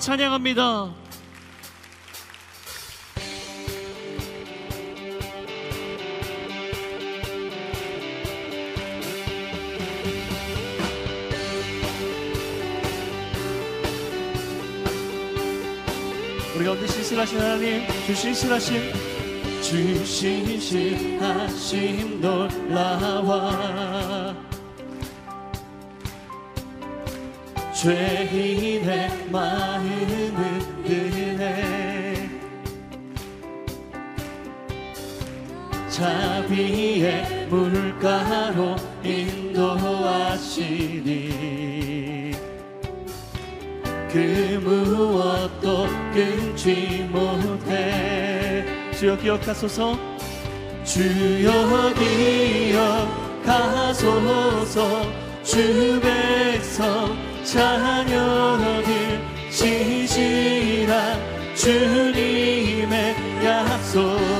찬양합니다. 우리 가운데 신실하신 하나님 주 신실하신 주 신실하심 놀라와 죄인의 마음을 드네. 자비의 물가로 인도하시니 그 무엇도 끊지 못해. 주여 기억하소서. 주여 기억하소서. 주 백성 자녀들 신실한 주님의 약속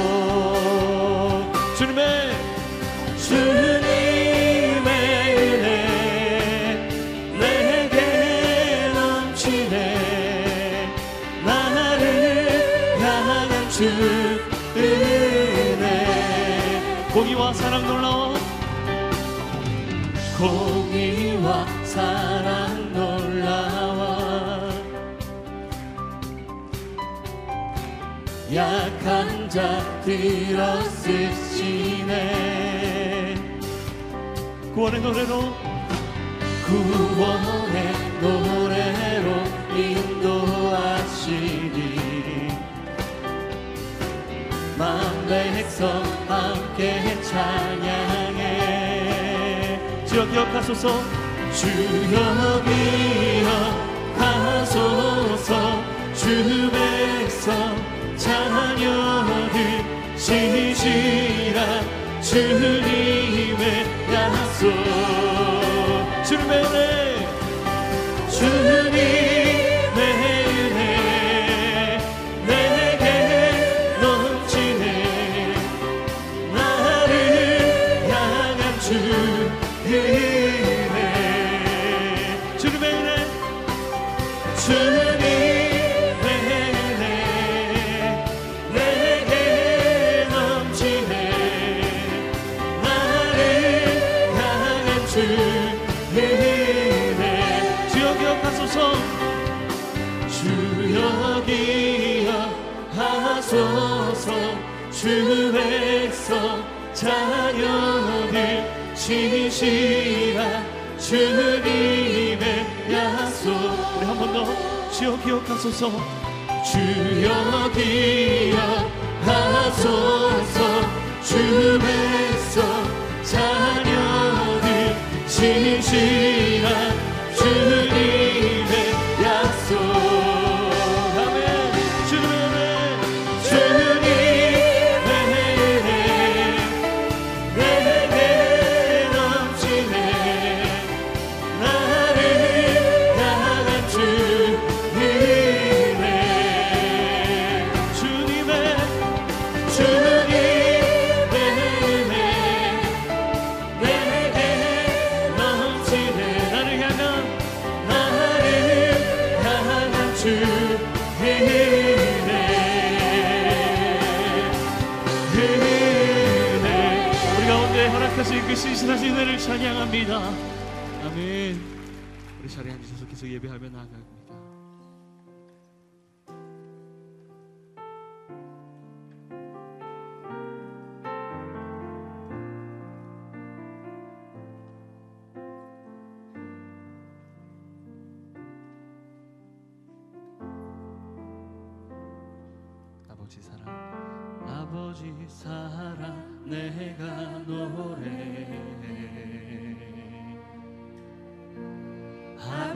약한 자 들어 쓰시네 구원의 노래로 구원의 노래로 인도하시니. 만 백성 함께 찬양해. 주여 기억하소서. 주여 기억하소서. 주 백성 자녀들 신실한 주님의 약속 신실한 주님의 약속. 우리 한 번 더 주여 기억하소서. 주여 기억하소서. 주 백성 자녀들 신실한 은혜를 찬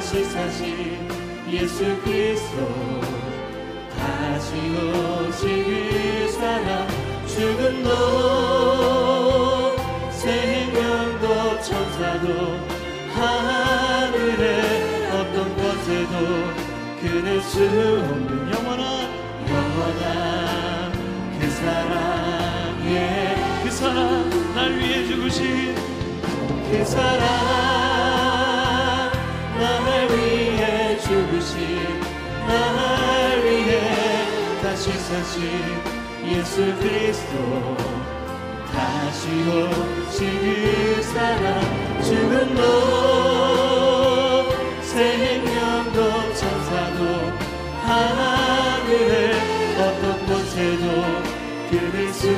다시 사신 예수 그리스도. 다시 오신 그 사랑 죽음도 생명도 천사도 하늘의 어떤 것에도 그릴 수 없는 영원한 영원한 그 사랑 예그 사랑 날 위해 죽으신 그 사랑. 날 위해 죽으신 날 위해 다시 사신 예수 그리스도. 다시 오신 그 사랑 죽음도 생명도 천사도 하늘의 어떤 곳에도 그릴 수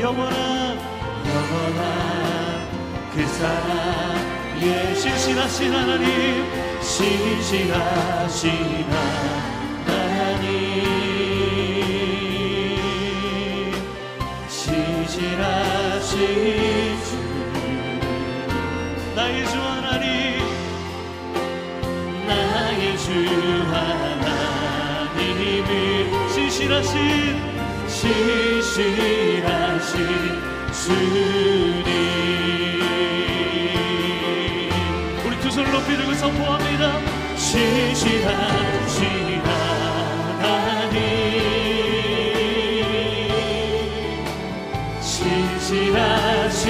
영원한 영원한 그 사랑. 예 신실하신 하나님 신실하신 하나님 신실하신 주 나의 주 하나님 나의 주 하나님을 신실하신 신실하신 주님 높이 들고 선포합니다. 신실하신 하나님 신실하신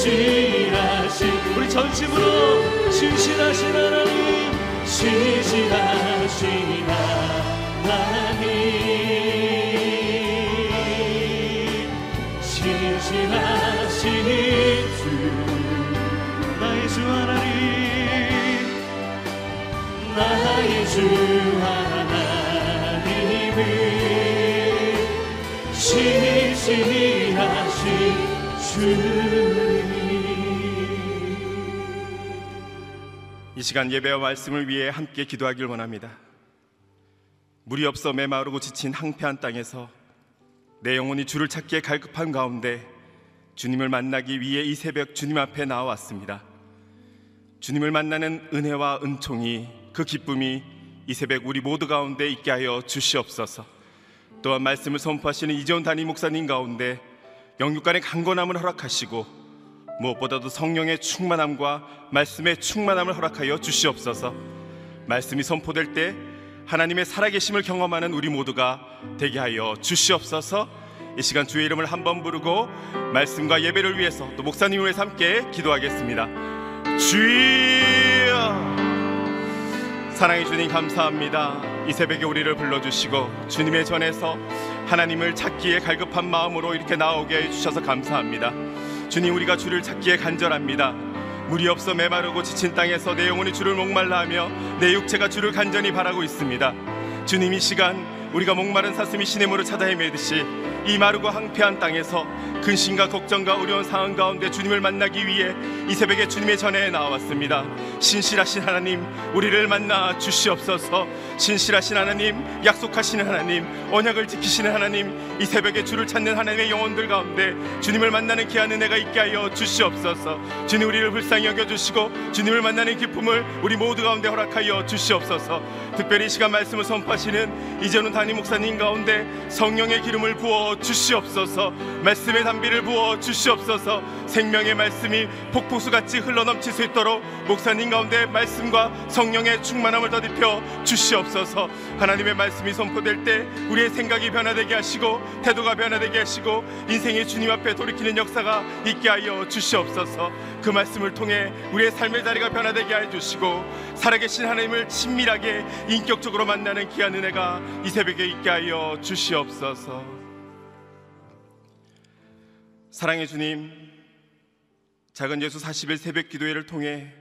신실하신 우리 전심으로 신실하신 하나님 신실하신 이 시간 예배와 말씀을 위해 함께 기도하길 원합니다. 물이 없어 메마르고 지친 황폐한 땅에서 내 영혼이 주를 찾기에 갈급한 가운데 주님을 만나기 위해 이 새벽 주님 앞에 나왔습니다. 주님을 만나는 은혜와 은총이 그 기쁨이 이 새벽 우리 모두 가운데 있게 하여 주시옵소서. 또한 말씀을 선포하시는 이재훈 담임 목사님 가운데 영육간의 강건함을 허락하시고 무엇보다도 성령의 충만함과 말씀의 충만함을 허락하여 주시옵소서. 말씀이 선포될 때 하나님의 살아계심을 경험하는 우리 모두가 되게 하여 주시옵소서. 이 시간 주의 이름을 한번 부르고 말씀과 예배를 위해서 또 목사님을 위해서 함께 기도하겠습니다. 주여 사랑해 주님 감사합니다. 이 새벽에 우리를 불러주시고 주님의 전에서 하나님을 찾기에 갈급한 마음으로 이렇게 나오게 해주셔서 감사합니다. 주님 우리가 주를 찾기에 간절합니다. 물이 없어 메마르고 지친 땅에서 내 영혼이 주를 목말라 하며 내 육체가 주를 간절히 바라고 있습니다. 주님 이 시간 우리가 목마른 사슴이 시냇물을 찾아 헤매듯이 이 마르고 황폐한 땅에서 근심과 걱정과 어려운 상황 가운데 주님을 만나기 위해 이 새벽에 주님의 전에 나왔습니다. 신실하신 하나님, 우리를 만나 주시옵소서. 신실하신 하나님, 약속하시는 하나님, 언약을 지키시는 하나님, 이 새벽에 주를 찾는 하나님의 영혼들 가운데 주님을 만나는 귀한 은혜가 있게 하여 주시옵소서. 주님 우리를 불쌍히 여겨 주시고 주님을 만나는 기쁨을 우리 모두 가운데 허락하여 주시옵소서. 특별히 이 시간 말씀을 선포하시는 이제는 담임 목사님 가운데 성령의 기름을 부어 주시옵소서 말씀의 담비를 부어 주시옵소서 생명의 말씀이 폭포수같이 흘러넘칠 수 있도록 목사님 가운데 말씀과 성령의 충만함을 더입혀 주시옵소서. 하나님의 말씀이 선포될 때 우리의 생각이 변화되게 하시고 태도가 변화되게 하시고 인생의 주님 앞에 돌이키는 역사가 있게 하여 주시옵소서. 그 말씀을 통해 우리의 삶의 자리가 변화되게 해 주시고 살아계신 하나님을 친밀하게 인격적으로 만나는 귀한 은혜가 이 새벽에 있게 하여 주시옵소서 사랑의 주님 작은 예수 40일 새벽 기도회를 통해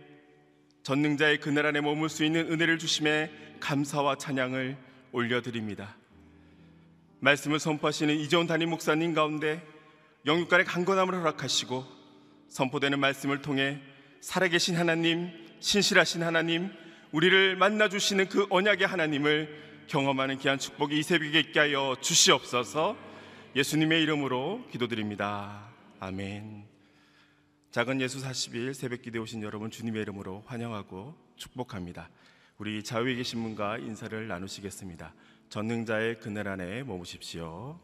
전능자의 그늘 안에 머물 수 있는 은혜를 주심에 감사와 찬양을 올려드립니다. 말씀을 선포하시는 이재원 담임 목사님 가운데 영육간의 강건함을 허락하시고 선포되는 말씀을 통해 살아계신 하나님, 신실하신 하나님, 우리를 만나 주시는 그 언약의 하나님을 경험하는 귀한 축복이 이 새벽에 있게 하여 주시옵소서. 예수님의 이름으로 기도드립니다. 아멘. 작은 예수 40일 새벽 기대 오신 여러분 주님의 이름으로 환영하고 축복합니다. 우리 좌우에 계신 분과 인사를 나누시겠습니다. 전능자의 그늘 안에 머무십시오.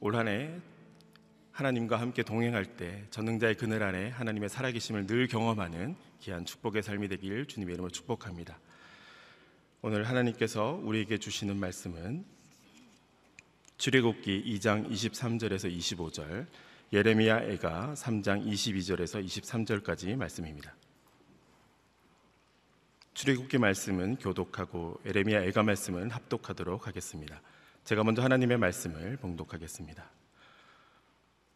올 한해 하나님과 함께 동행할 때 전능자의 그늘 안에 하나님의 살아계심을 늘 경험하는 귀한 축복의 삶이 되길 주님의 이름으로 축복합니다. 오늘 하나님께서 우리에게 주시는 말씀은 출애굽기 2장 23절에서 25절, 예레미야 애가 3장 22절에서 23절까지 말씀입니다. 출애굽기 말씀은 교독하고 예레미야 애가 말씀은 합독하도록 하겠습니다. 제가 먼저 하나님의 말씀을 봉독하겠습니다.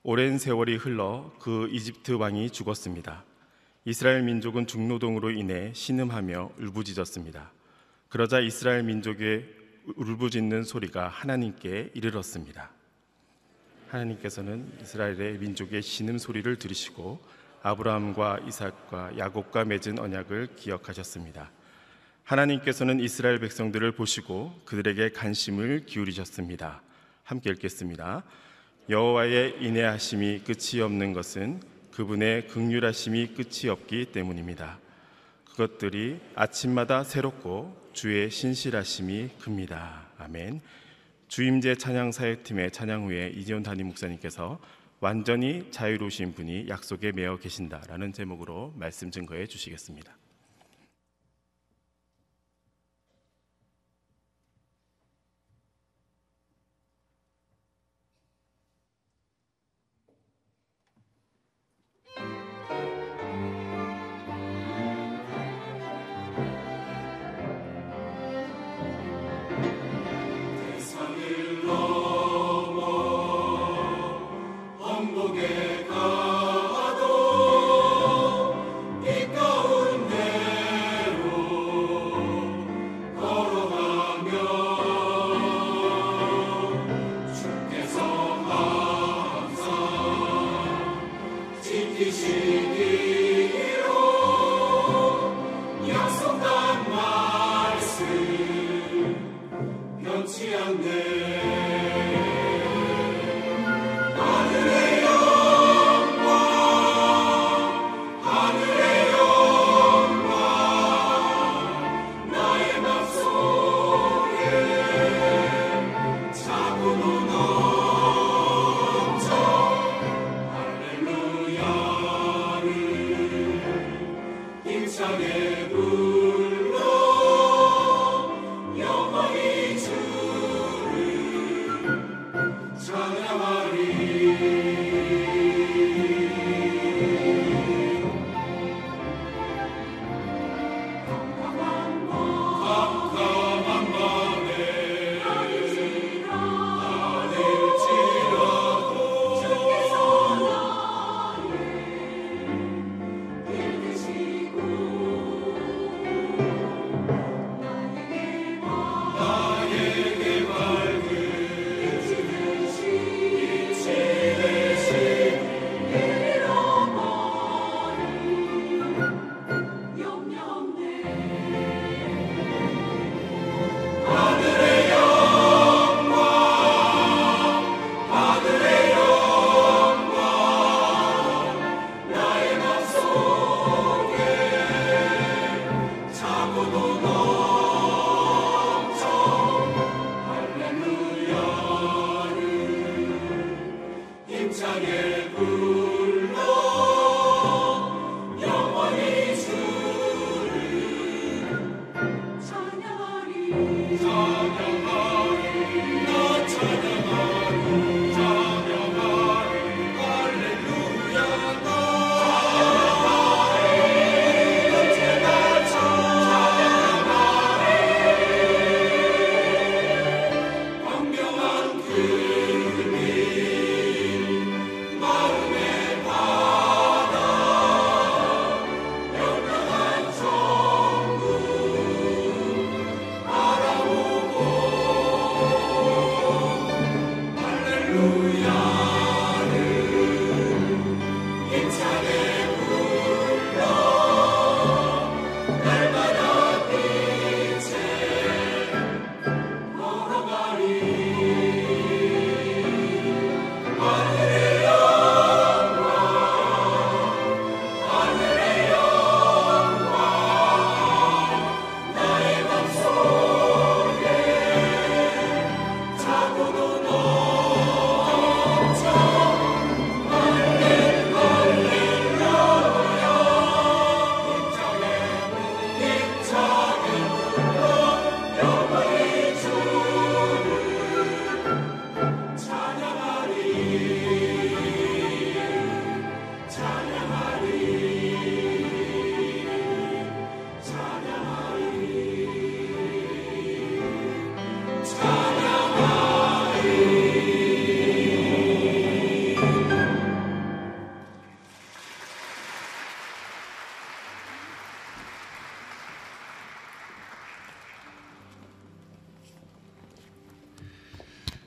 오랜 세월이 흘러 그 이집트 왕이 죽었습니다. 이스라엘 민족은 중노동으로 인해 신음하며 울부짖었습니다. 그러자 이스라엘 민족의 울부짖는 소리가 하나님께 이르렀습니다. 하나님께서는 이스라엘의 민족의 신음 소리를 들으시고 아브라함과 이삭과 야곱과 맺은 언약을 기억하셨습니다. 하나님께서는 이스라엘 백성들을 보시고 그들에게 관심을 기울이셨습니다. 함께 읽겠습니다. 여호와의 인내하심이 끝이 없는 것은 그분의 극률하심이 끝이 없기 때문입니다. 그것들이 아침마다 새롭고 주의 신실하심이 큽니다. 아멘. 주임제 찬양 사역팀의 찬양 후에 이지원 담임 목사님께서 완전히 자유로우신 분이 약속에 매어 계신다라는 제목으로 말씀 증거해 주시겠습니다.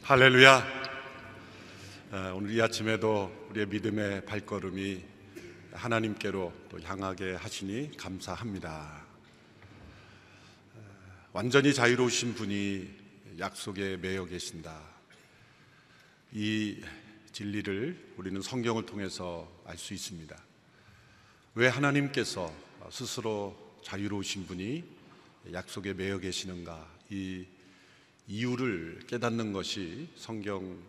할렐루야. 어, 오늘 이 아침에도 우리의 믿음의 발걸음이 하나님께로 또 향하게 하시니 감사합니다. 어, 완전히 자유로우신 분이 약속에 매여 계신다. 이 진리를 우리는 성경을 통해서 알 수 있습니다. 왜 하나님께서 스스로 자유로우신 분이 약속에 매여 계시는가? 이 이유를 깨닫는 것이 성경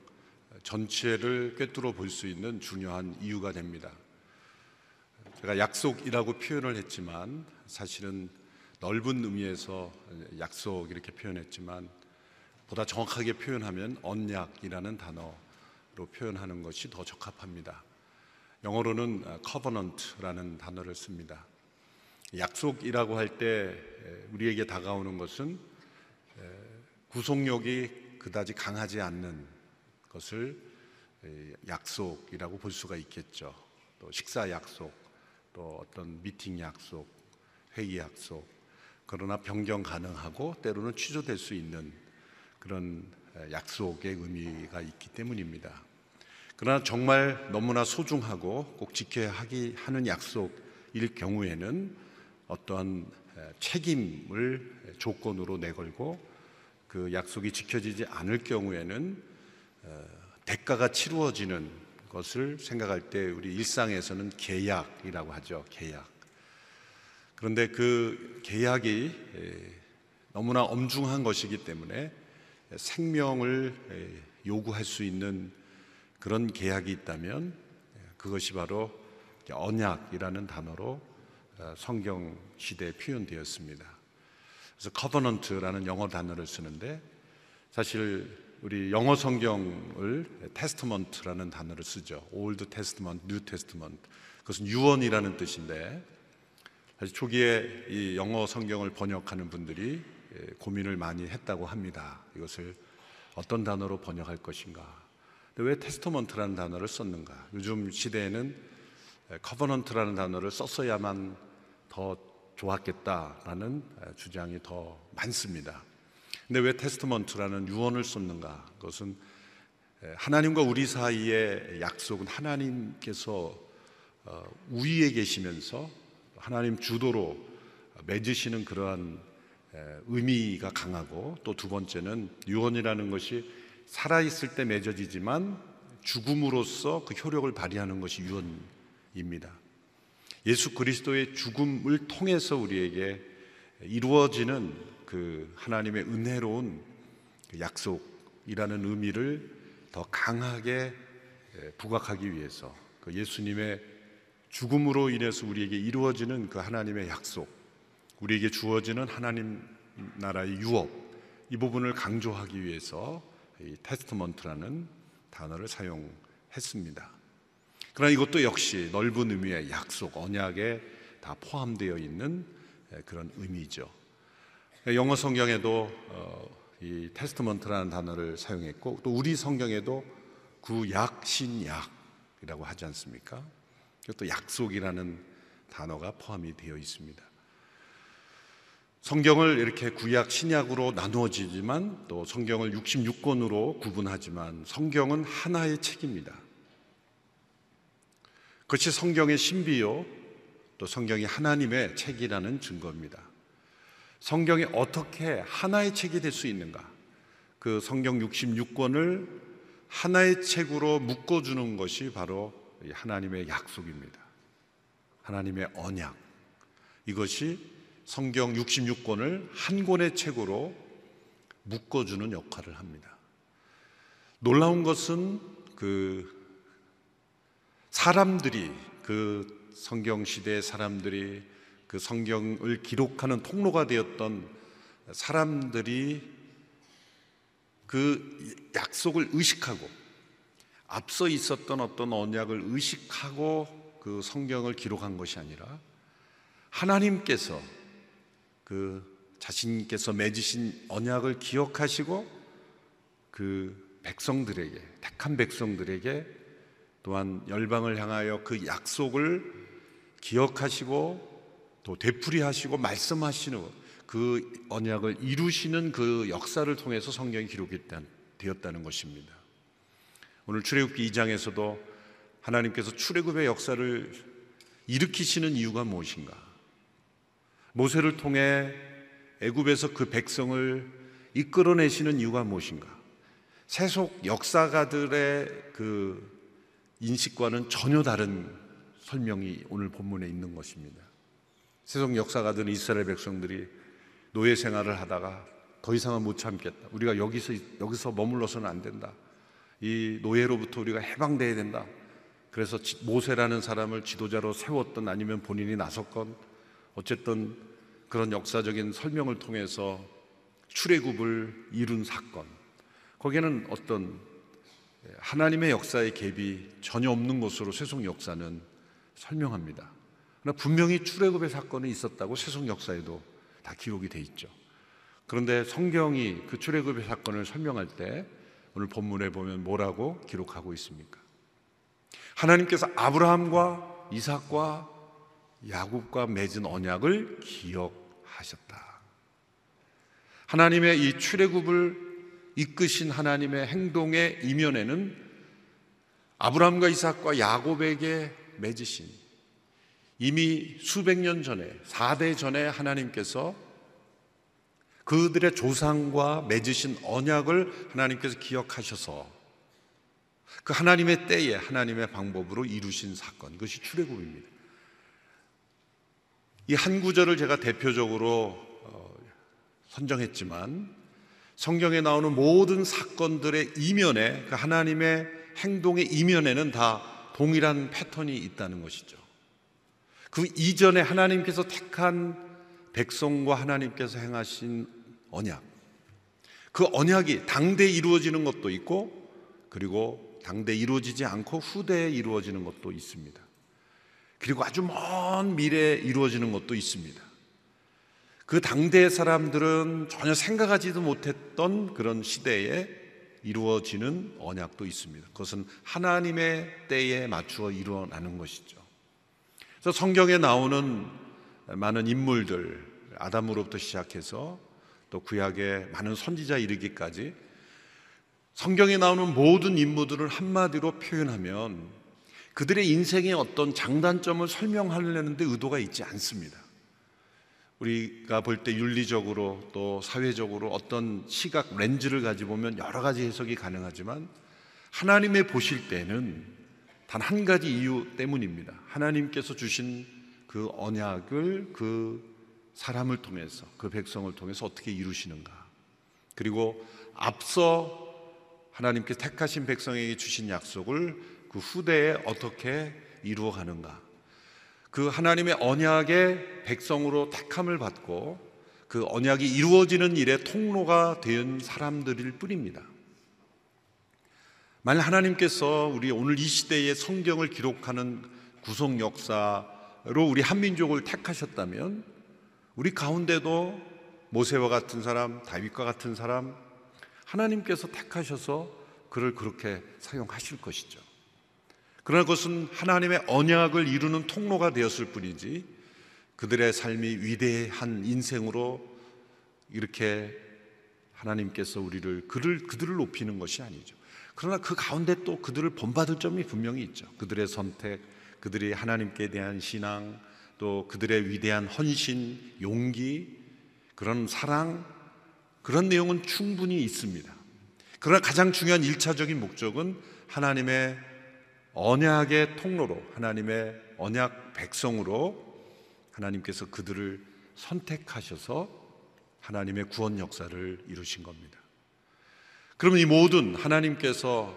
전체를 꿰뚫어 볼 수 있는 중요한 이유가 됩니다. 제가 약속이라고 표현을 했지만 사실은 넓은 의미에서 약속 이렇게 표현했지만 보다 정확하게 표현하면 언약이라는 단어로 표현하는 것이 더 적합합니다. 영어로는 covenant라는 단어를 씁니다. 약속이라고 할 때 우리에게 다가오는 것은 구속력이 그다지 강하지 않는 것을 약속이라고 볼 수가 있겠죠. 또 식사 약속, 또 어떤 미팅 약속, 회의 약속, 그러나 변경 가능하고 때로는 취소될 수 있는 그런 약속의 의미가 있기 때문입니다. 그러나 정말 너무나 소중하고 꼭 지켜야 하기 하는 약속일 경우에는 어떠한 책임을 조건으로 내걸고 그 약속이 지켜지지 않을 경우에는 어, 대가가 치루어지는 것을 생각할 때 우리 일상에서는 계약이라고 하죠. 계약. 그런데 그 계약이 너무나 엄중한 것이기 때문에 생명을 요구할 수 있는 그런 계약이 있다면 그것이 바로 언약이라는 단어로 어, 성경 시대에 표현되었습니다. 그래서 covenant라는 영어 단어를 쓰는데 사실 우리 영어 성경을 testament라는 단어를 쓰죠. Old Testament, New Testament. 그것은 유언이라는 뜻인데 사실 초기에 이 영어 성경을 번역하는 분들이 예, 고민을 많이 했다고 합니다. 이것을 어떤 단어로 번역할 것인가. 근데 왜 testament라는 단어를 썼는가? 요즘 시대에는 covenant라는 단어를 썼어야만 더 좋았겠다라는 주장이 더 많습니다. 근데 왜 testament라는 유언을 썼는가? 그것은 하나님과 우리 사이의 약속은 하나님께서 어, 우위에 계시면서 하나님 주도로 맺으시는 그러한 의미가 강하고 또 두 번째는 유언이라는 것이 살아있을 때 맺어지지만 죽음으로써 그 효력을 발휘하는 것이 유언입니다. 예수 그리스도의 죽음을 통해서 우리에게 이루어지는 그 하나님의 은혜로운 그 약속이라는 의미를 더 강하게 부각하기 위해서 그 예수님의 죽음으로 인해서 우리에게 이루어지는 그 하나님의 약속, 우리에게 주어지는 하나님 나라의 유업, 이 부분을 강조하기 위해서 이 testament라는 단어를 사용했습니다. 그러나 이것도 역시 넓은 의미의 약속, 언약에 다 포함되어 있는 그런 의미죠. 영어 성경에도 어, 이 testament라는 단어를 사용했고 또 우리 성경에도 구약 신약이라고 하지 않습니까? 또 약속이라는 단어가 포함이 되어 있습니다. 성경을 이렇게 구약 신약으로 나누어지지만 또 성경을 66권으로 구분하지만 성경은 하나의 책입니다. 그것이 성경의 신비요 또 성경이 하나님의 책이라는 증거입니다. 성경이 어떻게 하나의 책이 될 수 있는가? 그 성경 66권을 하나의 책으로 묶어주는 것이 바로 하나님의 약속입니다. 하나님의 언약. 이것이 성경 66권을 한 권의 책으로 묶어주는 역할을 합니다. 놀라운 것은 그 사람들이 그 성경 시대의 사람들이 그 성경을 기록하는 통로가 되었던 사람들이 그 약속을 의식하고 앞서 있었던 어떤 언약을 의식하고 그 성경을 기록한 것이 아니라 하나님께서 그 자신께서 맺으신 언약을 기억하시고 그 백성들에게 택한 백성들에게 또한 열방을 향하여 그 약속을 기억하시고 또 되풀이하시고 말씀하시는 그 언약을 이루시는 그 역사를 통해서 성경이 기록이 되었다는 것입니다. 오늘 출애굽기 2장에서도 하나님께서 출애굽의 역사를 일으키시는 이유가 무엇인가? 모세를 통해 애굽에서 그 백성을 이끌어내시는 이유가 무엇인가? 세속 역사가들의 그 인식과는 전혀 다른 설명이 오늘 본문에 있는 것입니다. 세속 역사가들은 이스라엘 백성들이 노예 생활을 하다가 더 이상은 못 참겠다. 우리가 여기서 여기서 머물러서는 안 된다. 이 노예로부터 우리가 해방돼야 된다. 그래서 모세라는 사람을 지도자로 세웠던 아니면 본인이 나섰건 어쨌든 그런 역사적인 설명을 통해서 출애굽을 이룬 사건. 거기에는 어떤 하나님의 역사의 갭이 전혀 없는 것으로 세속 역사는 설명합니다. 그러나 분명히 출애굽의 사건이 있었다고 세속 역사에도 다 기록이 돼 있죠. 그런데 성경이 그 출애굽의 사건을 설명할 때 오늘 본문에 보면 뭐라고 기록하고 있습니까? 하나님께서 아브라함과 이삭과 야곱과 맺은 언약을 기억하셨다. 하나님의 이 출애굽을 이끄신 하나님의 행동의 이면에는 아브라함과 이삭과 야곱에게 맺으신 이미 수백 년 전에 4대 전에 하나님께서 그들의 조상과 맺으신 언약을 하나님께서 기억하셔서 그 하나님의 때에 하나님의 방법으로 이루신 사건 그것이 출애굽입니다. 이 한 구절을 제가 대표적으로 어, 선정했지만 성경에 나오는 모든 사건들의 이면에 그 하나님의 행동의 이면에는 다 동일한 패턴이 있다는 것이죠. 그 이전에 하나님께서 택한 백성과 하나님께서 행하신 언약. 그 언약이 당대에 이루어지는 것도 있고 그리고 당대에 이루어지지 않고 후대에 이루어지는 것도 있습니다. 그리고 아주 먼 미래에 이루어지는 것도 있습니다. 그 당대의 사람들은 전혀 생각하지도 못했던 그런 시대에 이루어지는 언약도 있습니다. 그것은 하나님의 때에 맞추어 일어나는 것이죠. 그래서 성경에 나오는 많은 인물들, 아담으로부터 시작해서 또 구약의 많은 선지자 이르기까지 성경에 나오는 모든 인물들을 한마디로 표현하면 그들의 인생의 어떤 장단점을 설명하려는데 의도가 있지 않습니다. 우리가 볼 때 윤리적으로 또 사회적으로 어떤 시각 렌즈를 가지고 보면 여러 가지 해석이 가능하지만 하나님의 보실 때는 단 한 가지 이유 때문입니다. 하나님께서 주신 그 언약을 그 사람을 통해서 그 백성을 통해서 어떻게 이루시는가. 그리고 앞서 하나님께서 택하신 백성에게 주신 약속을 그 후대에 어떻게 이루어 가는가. 그 하나님의 언약의 백성으로 택함을 받고 그 언약이 이루어지는 일에 통로가 된 사람들일 뿐입니다. 만약 하나님께서 우리 오늘 이 시대의 성경을 기록하는 구속 역사로 우리 한민족을 택하셨다면 우리 가운데도 모세와 같은 사람, 다윗과 같은 사람 하나님께서 택하셔서 그를 그렇게 사용하실 것이죠. 그러나 그것은 하나님의 언약을 이루는 통로가 되었을 뿐이지 그들의 삶이 위대한 인생으로 이렇게 하나님께서 우리를 그를 그들을 높이는 것이 아니죠. 그러나 그 가운데 또 그들을 본받을 점이 분명히 있죠. 그들의 선택, 그들이 하나님께 대한 신앙, 또 그들의 위대한 헌신, 용기, 그런 사랑, 그런 내용은 충분히 있습니다. 그러나 가장 중요한 일차적인 목적은 하나님의 언약의 통로로, 하나님의 언약 백성으로 하나님께서 그들을 선택하셔서 하나님의 구원 역사를 이루신 겁니다. 그러면 이 모든 하나님께서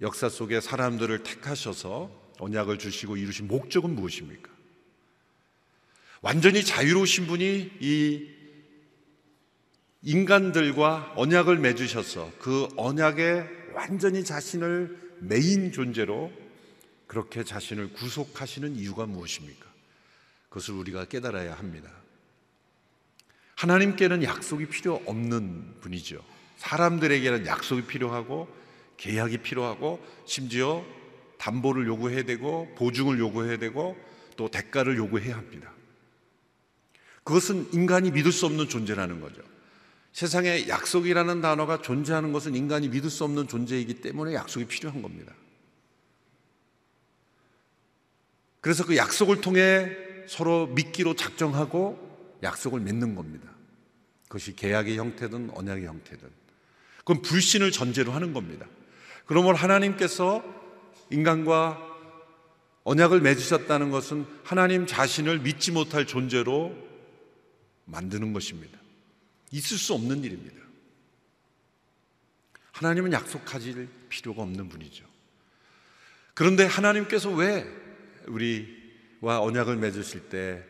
역사 속에 사람들을 택하셔서 언약을 주시고 이루신 목적은 무엇입니까? 완전히 자유로우신 분이 이 인간들과 언약을 맺으셔서 그 언약에 완전히 자신을 메인 존재로 그렇게 자신을 구속하시는 이유가 무엇입니까? 그것을 우리가 깨달아야 합니다. 하나님께는 약속이 필요 없는 분이죠. 사람들에게는 약속이 필요하고 계약이 필요하고 심지어 담보를 요구해야 되고 보증을 요구해야 되고 또 대가를 요구해야 합니다. 그것은 인간이 믿을 수 없는 존재라는 거죠. 세상에 약속이라는 단어가 존재하는 것은 인간이 믿을 수 없는 존재이기 때문에 약속이 필요한 겁니다. 그래서 그 약속을 통해 서로 믿기로 작정하고 약속을 맺는 겁니다. 그것이 계약의 형태든 언약의 형태든. 그건 불신을 전제로 하는 겁니다. 그러므로 하나님께서 인간과 언약을 맺으셨다는 것은 하나님 자신을 믿지 못할 존재로 만드는 것입니다. 있을 수 없는 일입니다. 하나님은 약속하실 필요가 없는 분이죠. 그런데 하나님께서 왜 우리와 언약을 맺으실 때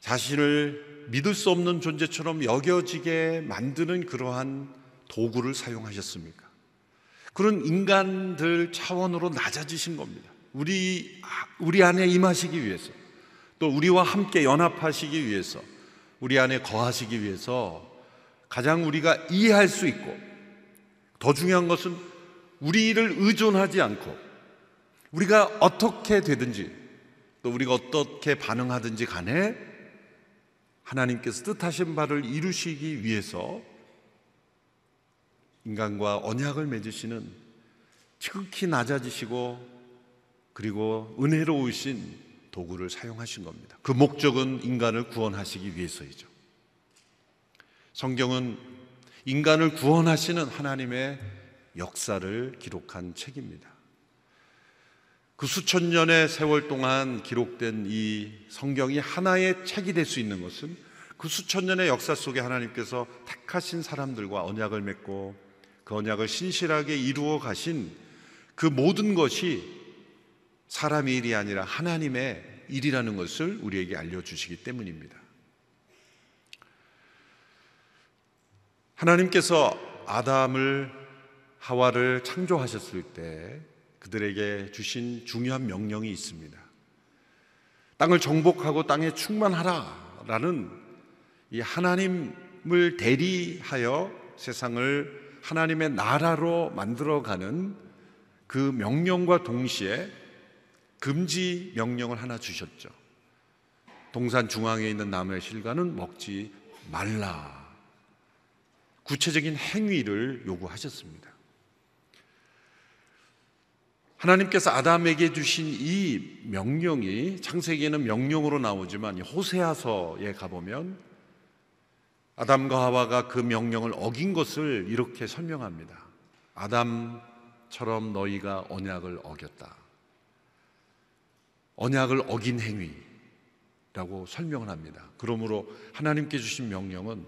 자신을 믿을 수 없는 존재처럼 여겨지게 만드는 그러한 도구를 사용하셨습니까? 그런 인간들 차원으로 낮아지신 겁니다. 우리, 우리 안에 임하시기 위해서, 또 우리와 함께 연합하시기 위해서, 우리 안에 거하시기 위해서 가장 우리가 이해할 수 있고, 더 중요한 것은 우리를 의존하지 않고, 우리가 어떻게 되든지, 또 우리가 어떻게 반응하든지 간에 하나님께서 뜻하신 바를 이루시기 위해서 인간과 언약을 맺으시는 지극히 낮아지시고 그리고 은혜로우신 도구를 사용하신 겁니다. 그 목적은 인간을 구원하시기 위해서이죠. 성경은 인간을 구원하시는 하나님의 역사를 기록한 책입니다. 그 수천 년의 세월 동안 기록된 이 성경이 하나의 책이 될 수 있는 것은 그 수천 년의 역사 속에 하나님께서 택하신 사람들과 언약을 맺고 그 언약을 신실하게 이루어 가신 그 모든 것이 사람의 일이 아니라 하나님의 일이라는 것을 우리에게 알려주시기 때문입니다. 하나님께서 아담을 하와를 창조하셨을 때 그들에게 주신 중요한 명령이 있습니다. 땅을 정복하고 땅에 충만하라라는 이 하나님을 대리하여 세상을 하나님의 나라로 만들어가는 그 명령과 동시에 금지 명령을 하나 주셨죠. 동산 중앙에 있는 나무의 실과는 먹지 말라. 구체적인 행위를 요구하셨습니다. 하나님께서 아담에게 주신 이 명령이 창세기에는 명령으로 나오지만 호세아서에 가보면 아담과 하와가 그 명령을 어긴 것을 이렇게 설명합니다. 아담처럼 너희가 언약을 어겼다. 언약을 어긴 행위라고 설명을 합니다. 그러므로 하나님께 주신 명령은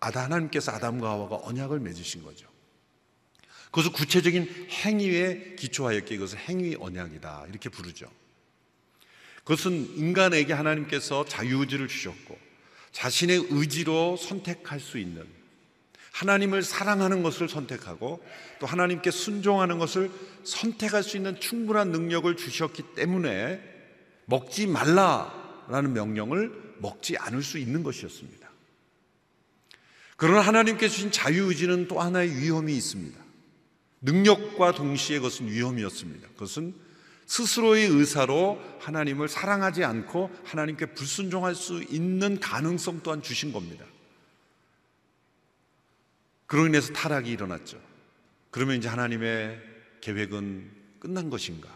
하나님께서 아담과 하와가 언약을 맺으신 거죠. 그것을 구체적인 행위에 기초하였기에 그것을 행위 언약이다 이렇게 부르죠. 그것은 인간에게 하나님께서 자유의지를 주셨고 자신의 의지로 선택할 수 있는 하나님을 사랑하는 것을 선택하고 또 하나님께 순종하는 것을 선택할 수 있는 충분한 능력을 주셨기 때문에 먹지 말라라는 명령을 먹지 않을 수 있는 것이었습니다. 그러나 하나님께 주신 자유의지는 또 하나의 위험이 있습니다. 능력과 동시에 그것은 위험이었습니다. 그것은 스스로의 의사로 하나님을 사랑하지 않고 하나님께 불순종할 수 있는 가능성 또한 주신 겁니다. 그로 인해서 타락이 일어났죠. 그러면 이제 하나님의 계획은 끝난 것인가?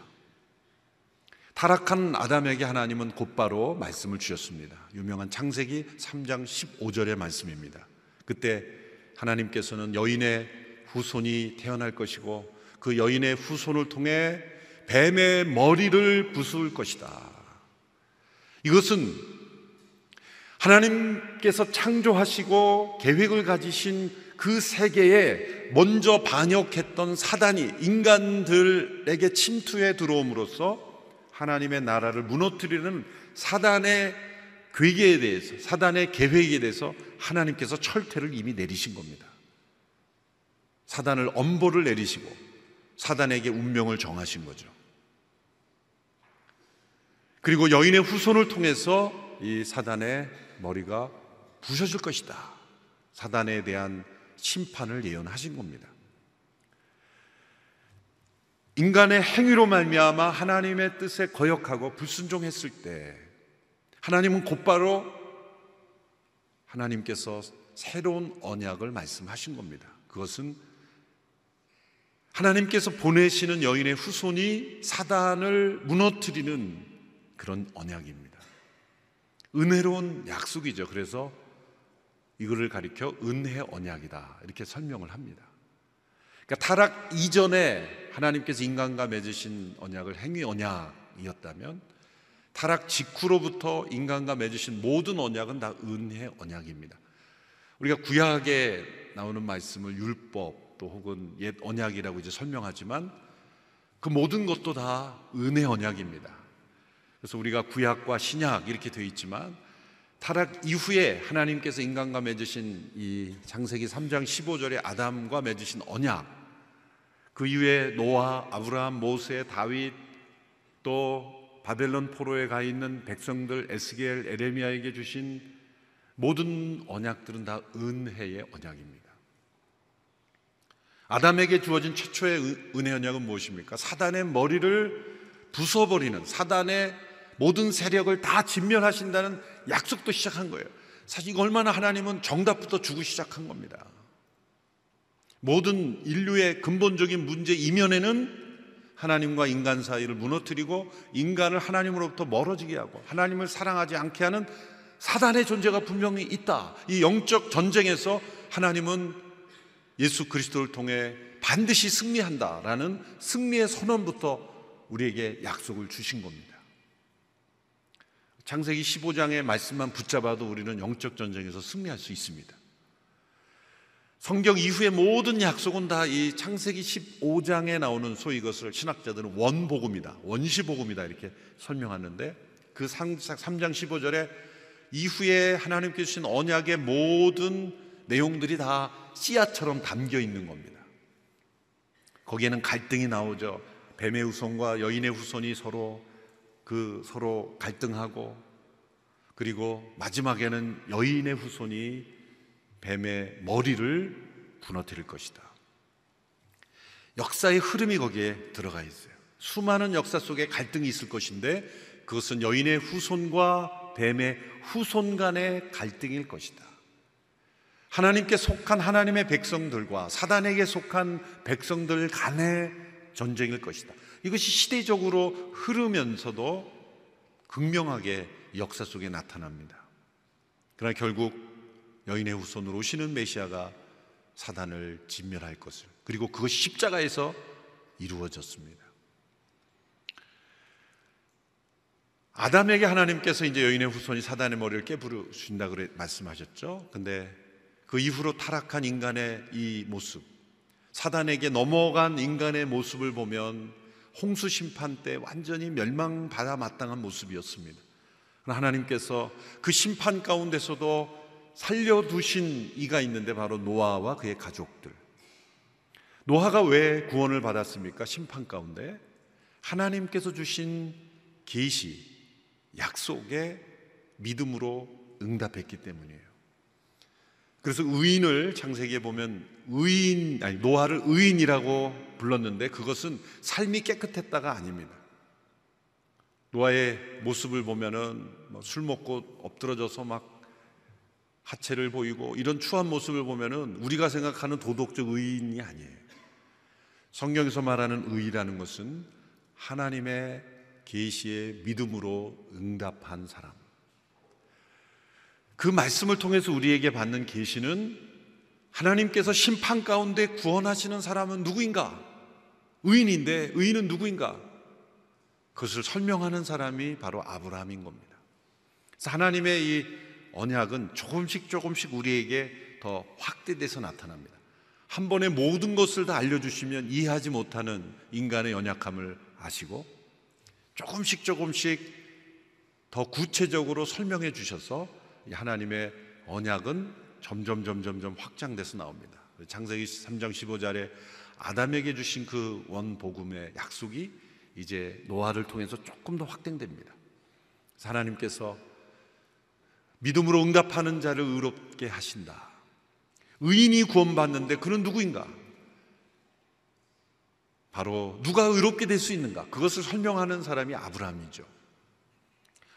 타락한 아담에게 하나님은 곧바로 말씀을 주셨습니다. 유명한 창세기 3장 15절의 말씀입니다. 그때 하나님께서는 여인의 후손이 태어날 것이고 그 여인의 후손을 통해 뱀의 머리를 부술 것이다. 이것은 하나님께서 창조하시고 계획을 가지신 그 세계에 먼저 반역했던 사단이 인간들에게 침투해 들어옴으로써 하나님의 나라를 무너뜨리는 사단의 괴계에 대해서 사단의 계획에 대해서 하나님께서 철퇴를 이미 내리신 겁니다. 사단을 엄보를 내리시고 사단에게 운명을 정하신 거죠. 그리고 여인의 후손을 통해서 이 사단의 머리가 부셔질 것이다. 사단에 대한 심판을 예언하신 겁니다. 인간의 행위로 말미암아 하나님의 뜻에 거역하고 불순종했을 때 하나님은 곧바로 하나님께서 새로운 언약을 말씀하신 겁니다. 그것은 하나님께서 보내시는 여인의 후손이 사단을 무너뜨리는 그런 언약입니다. 은혜로운 약속이죠. 그래서 이거를 가리켜 은혜 언약이다. 이렇게 설명을 합니다. 그러니까 타락 이전에 하나님께서 인간과 맺으신 언약을 행위 언약이었다면 타락 직후로부터 인간과 맺으신 모든 언약은 다 은혜 언약입니다. 우리가 구약에 나오는 말씀을 율법 또 혹은 옛 언약이라고 이제 설명하지만 그 모든 것도 다 은혜 언약입니다. 그래서 우리가 구약과 신약 이렇게 되어 있지만 타락 이후에 하나님께서 인간과 맺으신 이 장세기 3장 15절에 아담과 맺으신 언약 그 이후에 노아, 아브라함, 모세, 다윗 또 바벨론 포로에 가 있는 백성들 에스겔, 에레미야에게 주신 모든 언약들은 다 은혜의 언약입니다. 아담에게 주어진 최초의 은혜 언약은 무엇입니까? 사단의 머리를 부숴버리는 사단의 모든 세력을 다 진멸하신다는 약속도 시작한 거예요. 사실 이거 얼마나 하나님은 정답부터 주고 시작한 겁니다. 모든 인류의 근본적인 문제 이면에는 하나님과 인간 사이를 무너뜨리고 인간을 하나님으로부터 멀어지게 하고 하나님을 사랑하지 않게 하는 사단의 존재가 분명히 있다. 이 영적 전쟁에서 하나님은 예수 그리스도를 통해 반드시 승리한다라는 승리의 선언부터 우리에게 약속을 주신 겁니다. 창세기 15장의 말씀만 붙잡아도 우리는 영적 전쟁에서 승리할 수 있습니다. 성경 이후의 모든 약속은 다 이 창세기 15장에 나오는 소위 이것을 신학자들은 원복음이다. 원시복음이다. 이렇게 설명하는데 그 3장 15절에 이후에 하나님께 주신 언약의 모든 내용들이 다 씨앗처럼 담겨 있는 겁니다. 거기에는 갈등이 나오죠. 뱀의 후손과 여인의 후손이 서로 그 서로 갈등하고 그리고 마지막에는 여인의 후손이 뱀의 머리를 부너뜨릴 것이다. 역사의 흐름이 거기에 들어가 있어요. 수많은 역사 속에 갈등이 있을 것인데 그것은 여인의 후손과 뱀의 후손 간의 갈등일 것이다. 하나님께 속한 하나님의 백성들과 사단에게 속한 백성들 간의 전쟁일 것이다. 이것이 시대적으로 흐르면서도 극명하게 역사 속에 나타납니다. 그러나 결국 여인의 후손으로 오시는 메시아가 사단을 진멸할 것을 그리고 그것이 십자가에서 이루어졌습니다. 아담에게 하나님께서 이제 여인의 후손이 사단의 머리를 깨부르신다 그래 말씀하셨죠. 근데 그 이후로 타락한 인간의 이 모습, 사단에게 넘어간 인간의 모습을 보면 홍수 심판 때 완전히 멸망받아 마땅한 모습이었습니다. 하나님께서 그 심판 가운데서도 살려두신 이가 있는데 바로 노아와 그의 가족들. 노아가 왜 구원을 받았습니까? 심판 가운데 하나님께서 주신 계시, 약속에 믿음으로 응답했기 때문이에요. 그래서 의인을 창세기에 보면 의인 아니 노아를 의인이라고 불렀는데 그것은 삶이 깨끗했다가 아닙니다. 노아의 모습을 보면은 뭐술 먹고 엎드러져서 막 하체를 보이고 이런 추한 모습을 보면은 우리가 생각하는 도덕적 의인이 아니에요. 성경에서 말하는 의라는 것은 하나님의 계시에 믿음으로 응답한 사람. 그 말씀을 통해서 우리에게 받는 계시는 하나님께서 심판 가운데 구원하시는 사람은 누구인가? 의인인데 의인은 누구인가? 그것을 설명하는 사람이 바로 아브라함인 겁니다. 그래서 하나님의 이 언약은 조금씩 조금씩 우리에게 더 확대돼서 나타납니다. 한 번에 모든 것을 다 알려주시면 이해하지 못하는 인간의 연약함을 아시고 조금씩 조금씩 더 구체적으로 설명해 주셔서 하나님의 언약은 점점 점점 점 확장돼서 나옵니다. 창세기 3장 15절에 아담에게 주신 그 원복음의 약속이 이제 노아를 통해서 조금 더 확대됩니다. 하나님께서 믿음으로 응답하는 자를 의롭게 하신다. 의인이 구원받는데 그는 누구인가? 바로 누가 의롭게 될 수 있는가? 그것을 설명하는 사람이 아브라함이죠.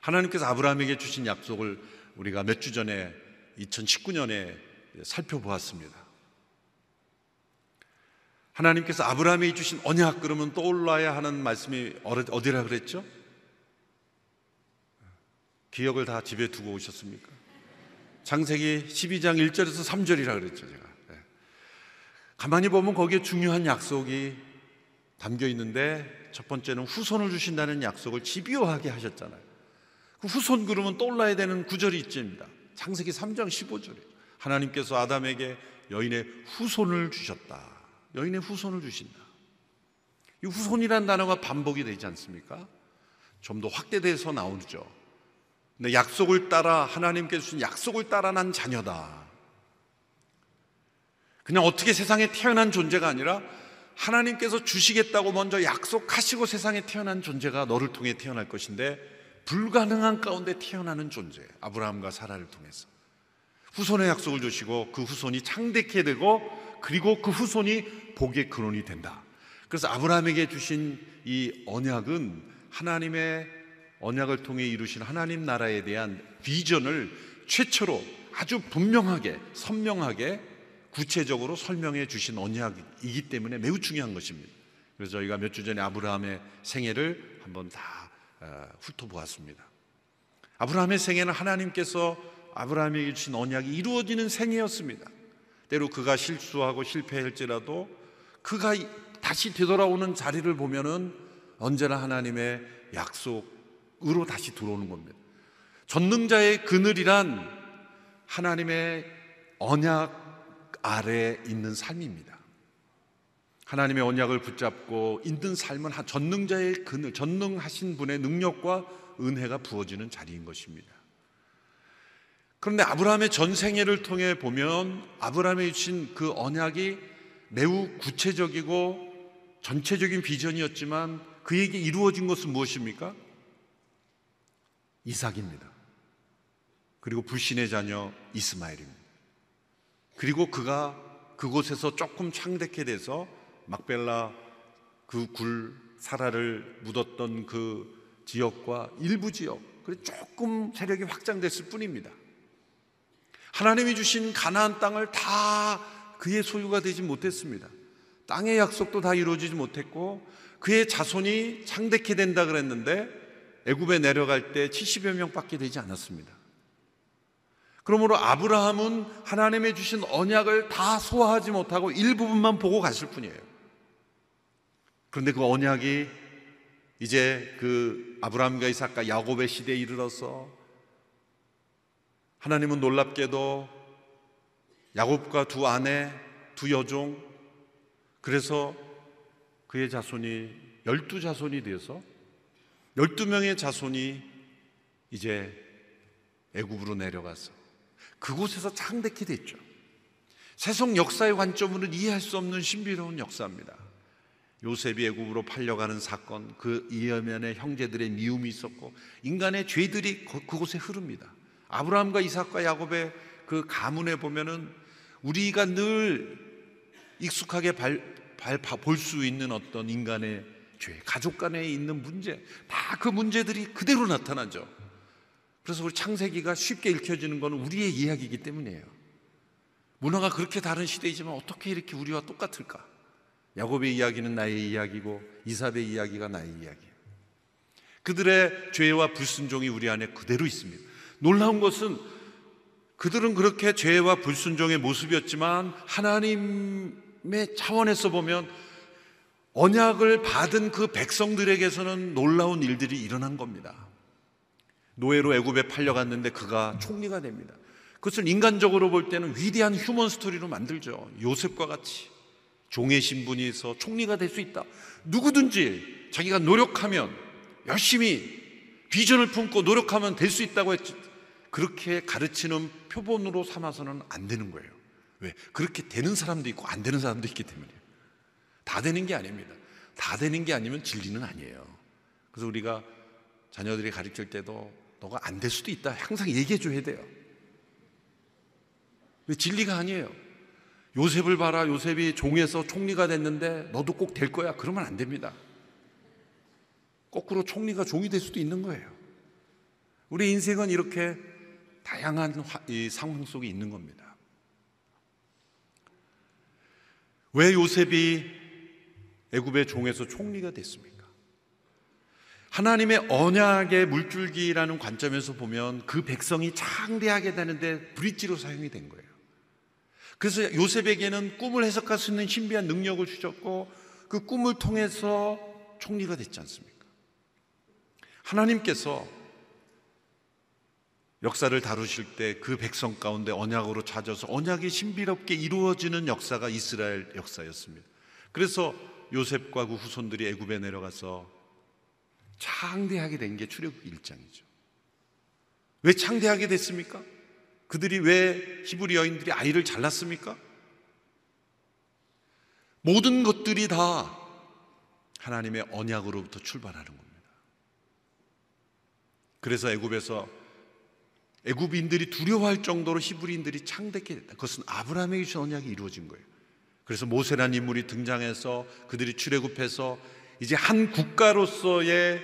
하나님께서 아브라함에게 주신 약속을 우리가 몇 주 전에 2019년에 살펴보았습니다. 하나님께서 아브라함이 주신 언약 그러면 떠올라야 하는 말씀이 어디라 그랬죠? 기억을 다 집에 두고 오셨습니까? 장세기 12장 1절에서 3절이라 그랬죠, 제가. 네. 가만히 보면 거기에 중요한 약속이 담겨 있는데 첫 번째는 후손을 주신다는 약속을 집요하게 하셨잖아요. 그 후손 그러면 떠올라야 되는 구절이 있습니다. 창세기 3장 15절에 하나님께서 아담에게 여인의 후손을 주셨다. 여인의 후손을 주신다. 이 후손이란 단어가 반복이 되지 않습니까? 좀 더 확대돼서 나오죠. 근데 약속을 따라 하나님께 주신 약속을 따라 난 자녀다. 그냥 어떻게 세상에 태어난 존재가 아니라 하나님께서 주시겠다고 먼저 약속하시고 세상에 태어난 존재가 너를 통해 태어날 것인데 불가능한 가운데 태어나는 존재 아브라함과 사라를 통해서 후손의 약속을 주시고 그 후손이 창대케 되고 그리고 그 후손이 복의 근원이 된다. 그래서 아브라함에게 주신 이 언약은 하나님의 언약을 통해 이루신 하나님 나라에 대한 비전을 최초로 아주 분명하게 선명하게 구체적으로 설명해 주신 언약이기 때문에 매우 중요한 것입니다. 그래서 저희가 몇 주 전에 아브라함의 생애를 한번 다 어, 훑어보았습니다. 아브라함의 생애는 하나님께서 아브라함에게 주신 언약이 이루어지는 생애였습니다. 때로 그가 실수하고 실패할지라도 그가 다시 되돌아오는 자리를 보면은 언제나 하나님의 약속으로 다시 들어오는 겁니다. 전능자의 그늘이란 하나님의 언약 아래 있는 삶입니다. 하나님의 언약을 붙잡고 있는 삶은 전능자의 그늘, 전능하신 분의 능력과 은혜가 부어지는 자리인 것입니다. 그런데 아브라함의 전 생애를 통해 보면 아브라함이 주신 그 언약이 매우 구체적이고 전체적인 비전이었지만 그에게 이루어진 것은 무엇입니까? 이삭입니다. 그리고 불신의 자녀 이스마엘입니다. 그리고 그가 그곳에서 조금 창대케 돼서 막벨라 그 굴 사라를 묻었던 그 지역과 일부 지역 그리고 조금 세력이 확장됐을 뿐입니다. 하나님이 주신 가나안 땅을 다 그의 소유가 되지 못했습니다. 땅의 약속도 다 이루어지지 못했고 그의 자손이 창대케 된다 그랬는데 애굽에 내려갈 때 70여 명밖에 되지 않았습니다. 그러므로 아브라함은 하나님의 주신 언약을 다 소화하지 못하고 일부분만 보고 갔을 뿐이에요. 그런데 그 언약이 이제 그 아브라함과 이삭과 야곱의 시대에 이르러서 하나님은 놀랍게도 야곱과 두 아내, 두 여종 그래서 그의 자손이 열두 자손이 되어서 열두 명의 자손이 이제 애굽으로 내려가서 그곳에서 창대케 됐죠. 세속 역사의 관점으로는 이해할 수 없는 신비로운 역사입니다. 요셉이 애굽으로 팔려가는 사건, 그 이면에 형제들의 미움이 있었고 인간의 죄들이 그곳에 흐릅니다. 아브라함과 이삭과 야곱의 그 가문에 보면은 우리가 늘 익숙하게 볼 수 있는 어떤 인간의 죄, 가족 간에 있는 문제, 다 그 문제들이 그대로 나타나죠. 그래서 우리 창세기가 쉽게 읽혀지는 것은 우리의 이야기이기 때문이에요. 문화가 그렇게 다른 시대이지만 어떻게 이렇게 우리와 똑같을까? 야곱의 이야기는 나의 이야기고 이삭의 이야기가 나의 이야기예요. 그들의 죄와 불순종이 우리 안에 그대로 있습니다. 놀라운 것은 그들은 그렇게 죄와 불순종의 모습이었지만 하나님의 차원에서 보면 언약을 받은 그 백성들에게서는 놀라운 일들이 일어난 겁니다. 노예로 애굽에 팔려갔는데 그가 총리가 됩니다. 그것을 인간적으로 볼 때는 위대한 휴먼 스토리로 만들죠. 요셉과 같이 종의 신분에서 총리가 될 수 있다. 누구든지 자기가 노력하면 열심히 비전을 품고 노력하면 될 수 있다고 했지. 그렇게 가르치는 표본으로 삼아서는 안 되는 거예요. 왜? 그렇게 되는 사람도 있고 안 되는 사람도 있기 때문이에요. 다 되는 게 아닙니다. 다 되는 게 아니면 진리는 아니에요. 그래서 우리가 자녀들이 가르칠 때도 너가 안 될 수도 있다. 항상 얘기해 줘야 돼요. 왜 진리가 아니에요. 요셉을 봐라. 요셉이 종에서 총리가 됐는데 너도 꼭 될 거야. 그러면 안 됩니다. 거꾸로 총리가 종이 될 수도 있는 거예요. 우리 인생은 이렇게 다양한 이 상황 속에 있는 겁니다. 왜 요셉이 애굽의 종에서 총리가 됐습니까? 하나님의 언약의 물줄기라는 관점에서 보면 그 백성이 창대하게 되는데 브릿지로 사용이 된 거예요. 그래서 요셉에게는 꿈을 해석할 수 있는 신비한 능력을 주셨고 그 꿈을 통해서 총리가 됐지 않습니까? 하나님께서 역사를 다루실 때 그 백성 가운데 언약으로 찾아서 언약이 신비롭게 이루어지는 역사가 이스라엘 역사였습니다. 그래서 요셉과 그 후손들이 애굽에 내려가서 창대하게 된 게 출애굽 1장이죠. 왜 창대하게 됐습니까? 그들이 왜 히브리 여인들이 아이를 잘났습니까? 모든 것들이 다 하나님의 언약으로부터 출발하는 겁니다. 그래서 애굽에서 애굽인들이 두려워할 정도로 히브리인들이 창대케 됐다. 그것은 아브라함에게 주신 언약이 이루어진 거예요. 그래서 모세라는 인물이 등장해서 그들이 출애굽해서 이제 한 국가로서의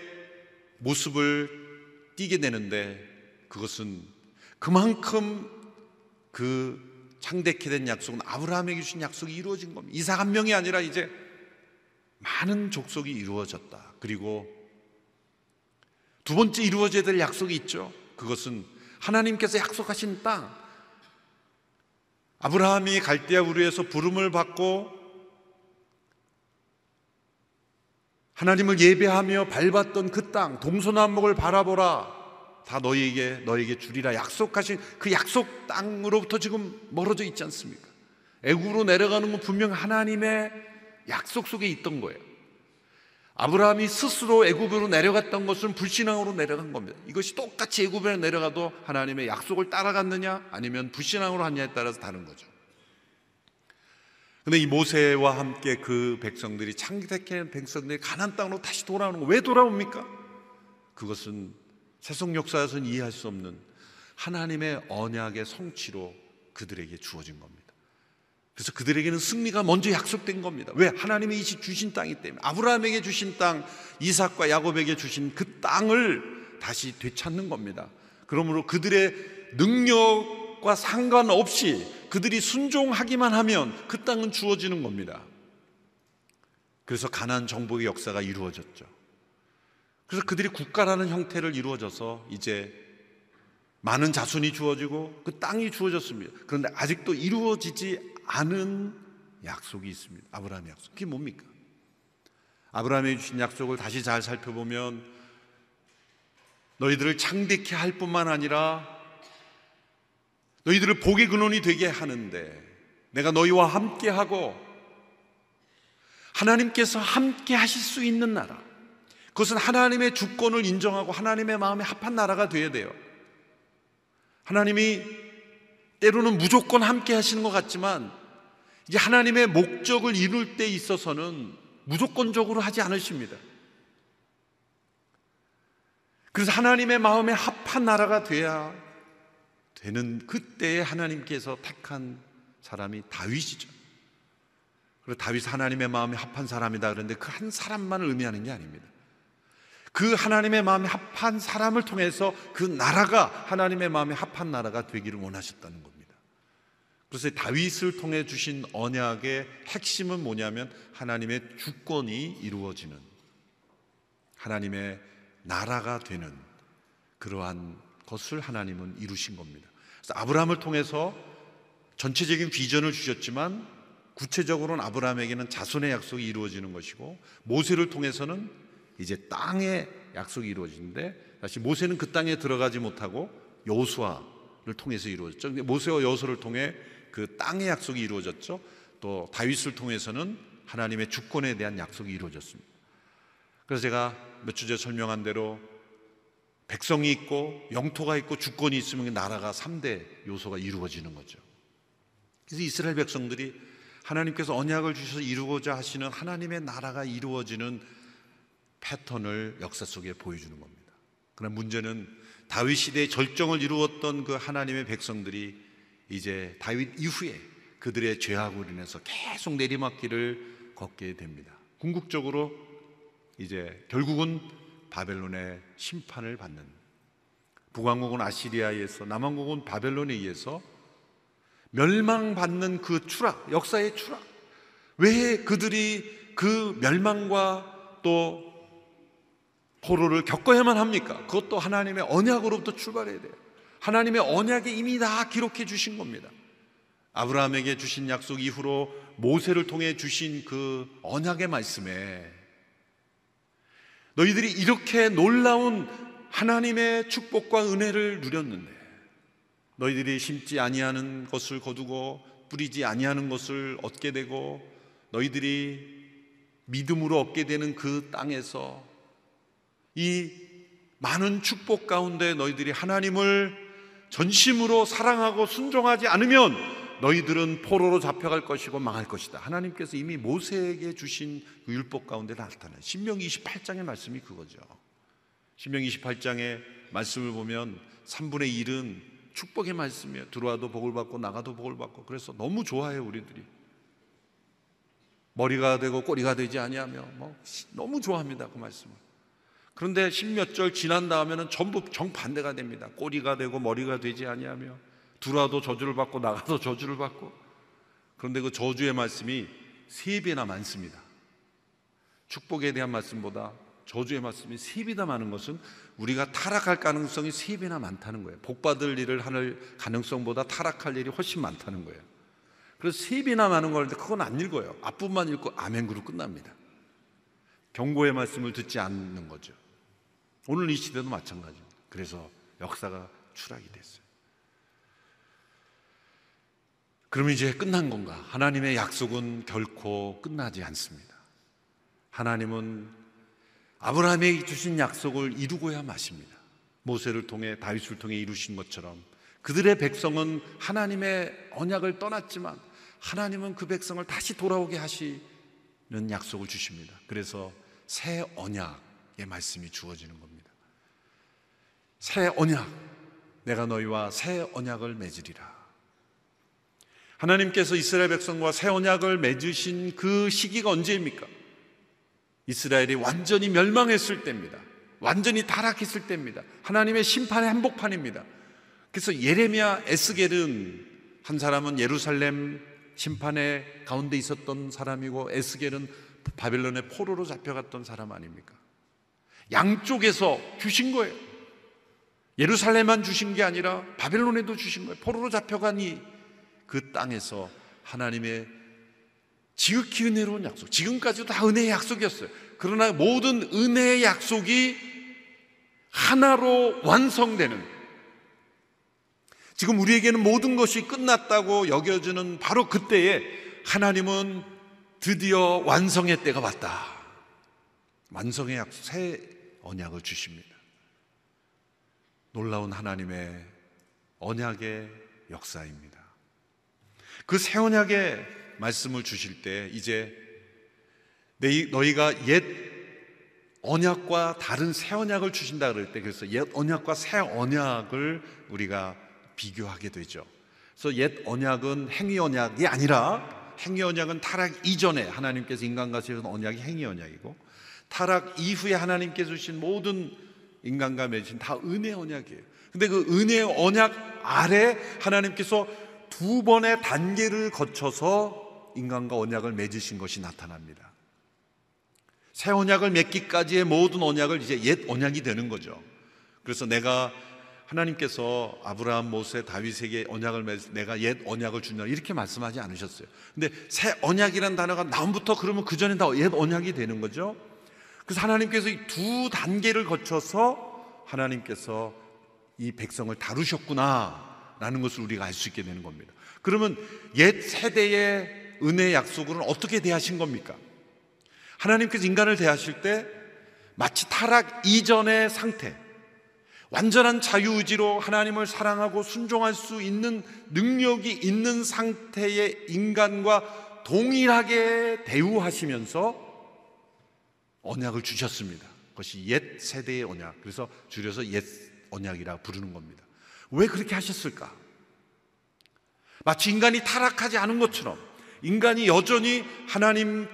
모습을 띠게 되는데 그것은 그만큼 그 창대케 된 약속은 아브라함에게 주신 약속이 이루어진 겁니다. 이삭 한 명이 아니라 이제 많은 족속이 이루어졌다. 그리고 두 번째 이루어져야 될 약속이 있죠. 그것은 하나님께서 약속하신 땅 아브라함이 갈대아 우르에서 부름을 받고 하나님을 예배하며 밟았던 그 땅 동서남북을 바라보라 다 너희에게 너에게 주리라 약속하신 그 약속 땅으로부터 지금 멀어져 있지 않습니까? 애굽으로 내려가는 건 분명 하나님의 약속 속에 있던 거예요. 아브라함이 스스로 애굽으로 내려갔던 것은 불신앙으로 내려간 겁니다. 이것이 똑같이 애굽에 내려가도 하나님의 약속을 따라갔느냐 아니면 불신앙으로 하느냐에 따라서 다른 거죠. 근데 이 모세와 함께 그 백성들이 창택한 백성들이 가난 땅으로 다시 돌아오는 거 왜 돌아옵니까? 그것은 세속 역사에서는 이해할 수 없는 하나님의 언약의 성취로 그들에게 주어진 겁니다. 그래서 그들에게는 승리가 먼저 약속된 겁니다. 왜? 하나님이 주신 땅이 때문에. 아브라함에게 주신 땅, 이삭과 야곱에게 주신 그 땅을 다시 되찾는 겁니다. 그러므로 그들의 능력과 상관없이 그들이 순종하기만 하면 그 땅은 주어지는 겁니다. 그래서 가난 정복의 역사가 이루어졌죠. 그래서 그들이 국가라는 형태를 이루어져서 이제 많은 자손이 주어지고 그 땅이 주어졌습니다. 그런데 아직도 이루어지지 않은 약속이 있습니다. 아브라함의 약속. 그게 뭡니까? 아브라함이 주신 약속을 다시 잘 살펴보면 너희들을 창대케 할 뿐만 아니라 너희들을 복의 근원이 되게 하는데 내가 너희와 함께 하고 하나님께서 함께 하실 수 있는 나라 그것은 하나님의 주권을 인정하고 하나님의 마음에 합한 나라가 되어야 돼요. 하나님이 때로는 무조건 함께 하시는 것 같지만 이제 하나님의 목적을 이룰 때 있어서는 무조건적으로 하지 않으십니다. 그래서 하나님의 마음에 합한 나라가 돼야 되는 그때에 하나님께서 택한 사람이 다윗이죠. 그리고 다윗 하나님의 마음에 합한 사람이다 그런데 그 한 사람만을 의미하는 게 아닙니다. 그 하나님의 마음에 합한 사람을 통해서 그 나라가 하나님의 마음에 합한 나라가 되기를 원하셨다는 겁니다. 그래서 다윗을 통해 주신 언약의 핵심은 뭐냐면 하나님의 주권이 이루어지는 하나님의 나라가 되는 그러한 것을 하나님은 이루신 겁니다. 그래서 아브라함을 통해서 전체적인 비전을 주셨지만 구체적으로는 아브라함에게는 자손의 약속이 이루어지는 것이고 모세를 통해서는 이제 땅의 약속이 이루어지는데 다시 모세는 그 땅에 들어가지 못하고 여호수아를 통해서 이루어졌죠. 모세와 여호수아를 통해 그 땅의 약속이 이루어졌죠. 또 다윗을 통해서는 하나님의 주권에 대한 약속이 이루어졌습니다. 그래서 제가 몇 주 전에 설명한 대로 백성이 있고 영토가 있고 주권이 있으면 나라가 3대 요소가 이루어지는 거죠. 그래서 이스라엘 백성들이 하나님께서 언약을 주셔서 이루고자 하시는 하나님의 나라가 이루어지는 패턴을 역사 속에 보여주는 겁니다. 그러나 문제는 다윗 시대의 절정을 이루었던 그 하나님의 백성들이 이제 다윗 이후에 그들의 죄악으로 인해서 계속 내리막길을 걷게 됩니다. 궁극적으로 이제 결국은 바벨론의 심판을 받는 북왕국은 아시리아에서 남왕국은 바벨론에 의해서 멸망받는 그 추락, 역사의 추락. 왜 그들이 그 멸망과 또 포로를 겪어야만 합니까? 그것도 하나님의 언약으로부터 출발해야 돼요. 하나님의 언약에 이미 다 기록해 주신 겁니다. 아브라함에게 주신 약속 이후로 모세를 통해 주신 그 언약의 말씀에 너희들이 이렇게 놀라운 하나님의 축복과 은혜를 누렸는데 너희들이 심지 아니하는 것을 거두고 뿌리지 아니하는 것을 얻게 되고 너희들이 믿음으로 얻게 되는 그 땅에서 이 많은 축복 가운데 너희들이 하나님을 전심으로 사랑하고 순종하지 않으면 너희들은 포로로 잡혀갈 것이고 망할 것이다. 하나님께서 이미 모세에게 주신 그 율법 가운데 나타나요. 신명 28장의 말씀이 그거죠. 신명 28장의 말씀을 보면 3분의 1은 축복의 말씀이에요. 들어와도 복을 받고 나가도 복을 받고 그래서 너무 좋아해요, 우리들이. 머리가 되고 꼬리가 되지 아니하며 뭐 너무 좋아합니다, 그 말씀을. 그런데 십몇 절 지난 다음에는 전부 정반대가 됩니다. 꼬리가 되고 머리가 되지 아니하며 들어와도 저주를 받고 나가도 저주를 받고 그런데 그 저주의 말씀이 세 배나 많습니다. 축복에 대한 말씀보다 저주의 말씀이 세 배나 많은 것은 우리가 타락할 가능성이 세 배나 많다는 거예요. 복 받을 일을 하는 가능성보다 타락할 일이 훨씬 많다는 거예요. 그래서 세 배나 많은 거는데 그건 안 읽어요. 앞부분만 읽고 아멘으로 끝납니다. 경고의 말씀을 듣지 않는 거죠. 오늘 이 시대도 마찬가지입니다. 그래서 역사가 추락이 됐어요. 그럼 이제 끝난 건가? 하나님의 약속은 결코 끝나지 않습니다. 하나님은 아브라함에게 주신 약속을 이루고야 마십니다. 모세를 통해 다윗을 통해 이루신 것처럼 그들의 백성은 하나님의 언약을 떠났지만 하나님은 그 백성을 다시 돌아오게 하시는 약속을 주십니다. 그래서 새 언약의 말씀이 주어지는 겁니다. 새 언약, 내가 너희와 새 언약을 맺으리라. 하나님께서 이스라엘 백성과 새 언약을 맺으신 그 시기가 언제입니까? 이스라엘이 완전히 멸망했을 때입니다. 완전히 타락했을 때입니다. 하나님의 심판의 한복판입니다. 그래서 예레미야 에스겔은 한 사람은 예루살렘 심판의 가운데 있었던 사람이고 에스겔은 바벨론의 포로로 잡혀갔던 사람 아닙니까? 양쪽에서 주신 거예요. 예루살렘만 주신 게 아니라 바벨론에도 주신 거예요. 포로로 잡혀가니 그 땅에서 하나님의 지극히 은혜로운 약속. 지금까지도 다 은혜의 약속이었어요. 그러나 모든 은혜의 약속이 하나로 완성되는 지금 우리에게는 모든 것이 끝났다고 여겨지는 바로 그때에 하나님은 드디어 완성의 때가 왔다. 완성의 약속, 새 언약을 주십니다. 놀라운 하나님의 언약의 역사입니다. 그 새 언약의 말씀을 주실 때 이제 너희가 옛 언약과 다른 새 언약을 주신다 그럴 때 그래서 옛 언약과 새 언약을 우리가 비교하게 되죠. 그래서 옛 언약은 행위 언약이 아니라 행위 언약은 타락 이전에 하나님께서 인간과 세운 언약이 행위 언약이고 타락 이후에 하나님께서 주신 모든 인간과 맺은 다 은혜 언약이에요. 근데 그 은혜 언약 아래 하나님께서 두 번의 단계를 거쳐서 인간과 언약을 맺으신 것이 나타납니다. 새 언약을 맺기까지의 모든 언약을 이제 옛 언약이 되는 거죠. 그래서 내가 하나님께서 아브라함, 모세, 다윗에게 언약을 맺 내가 옛 언약을 준다 이렇게 말씀하지 않으셨어요. 근데 새 언약이라는 단어가 나옴부터 그러면 그 전에 다 옛 언약이 되는 거죠. 그래서 하나님께서 이 두 단계를 거쳐서 하나님께서 이 백성을 다루셨구나라는 것을 우리가 알 수 있게 되는 겁니다. 그러면 옛 세대의 은혜 약속으로는 어떻게 대하신 겁니까? 하나님께서 인간을 대하실 때 마치 타락 이전의 상태, 완전한 자유의지로 하나님을 사랑하고 순종할 수 있는 능력이 있는 상태의 인간과 동일하게 대우하시면서 언약을 주셨습니다. 그것이 옛 세대의 언약. 그래서 줄여서 옛 언약이라 부르는 겁니다. 왜 그렇게 하셨을까? 마치 인간이 타락하지 않은 것처럼 인간이 여전히 하나님께서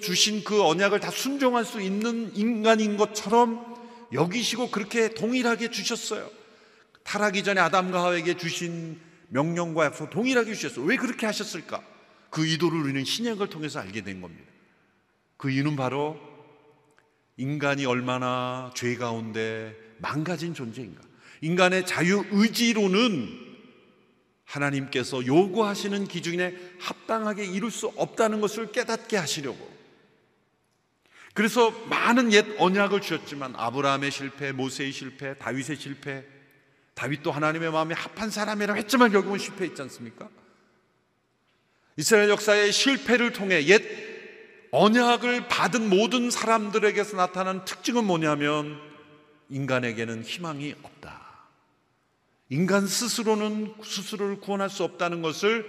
주신 그 언약을 다 순종할 수 있는 인간인 것처럼 여기시고 그렇게 동일하게 주셨어요. 타락이 전에 아담과 하와에게 주신 명령과 약속 동일하게 주셨어요. 왜 그렇게 하셨을까? 그 의도를 우리는 신약을 통해서 알게 된 겁니다. 그 이유는 바로 인간이 얼마나 죄 가운데 망가진 존재인가. 인간의 자유 의지로는 하나님께서 요구하시는 기준에 합당하게 이룰 수 없다는 것을 깨닫게 하시려고. 그래서 많은 옛 언약을 주셨지만 아브라함의 실패, 모세의 실패, 다윗의 실패, 다윗도 하나님의 마음에 합한 사람이라고 했지만 결국은 실패했지 않습니까? 이스라엘 역사의 실패를 통해 옛 언약을 받은 모든 사람들에게서 나타난 특징은 뭐냐면 인간에게는 희망이 없다. 인간 스스로는 스스로를 구원할 수 없다는 것을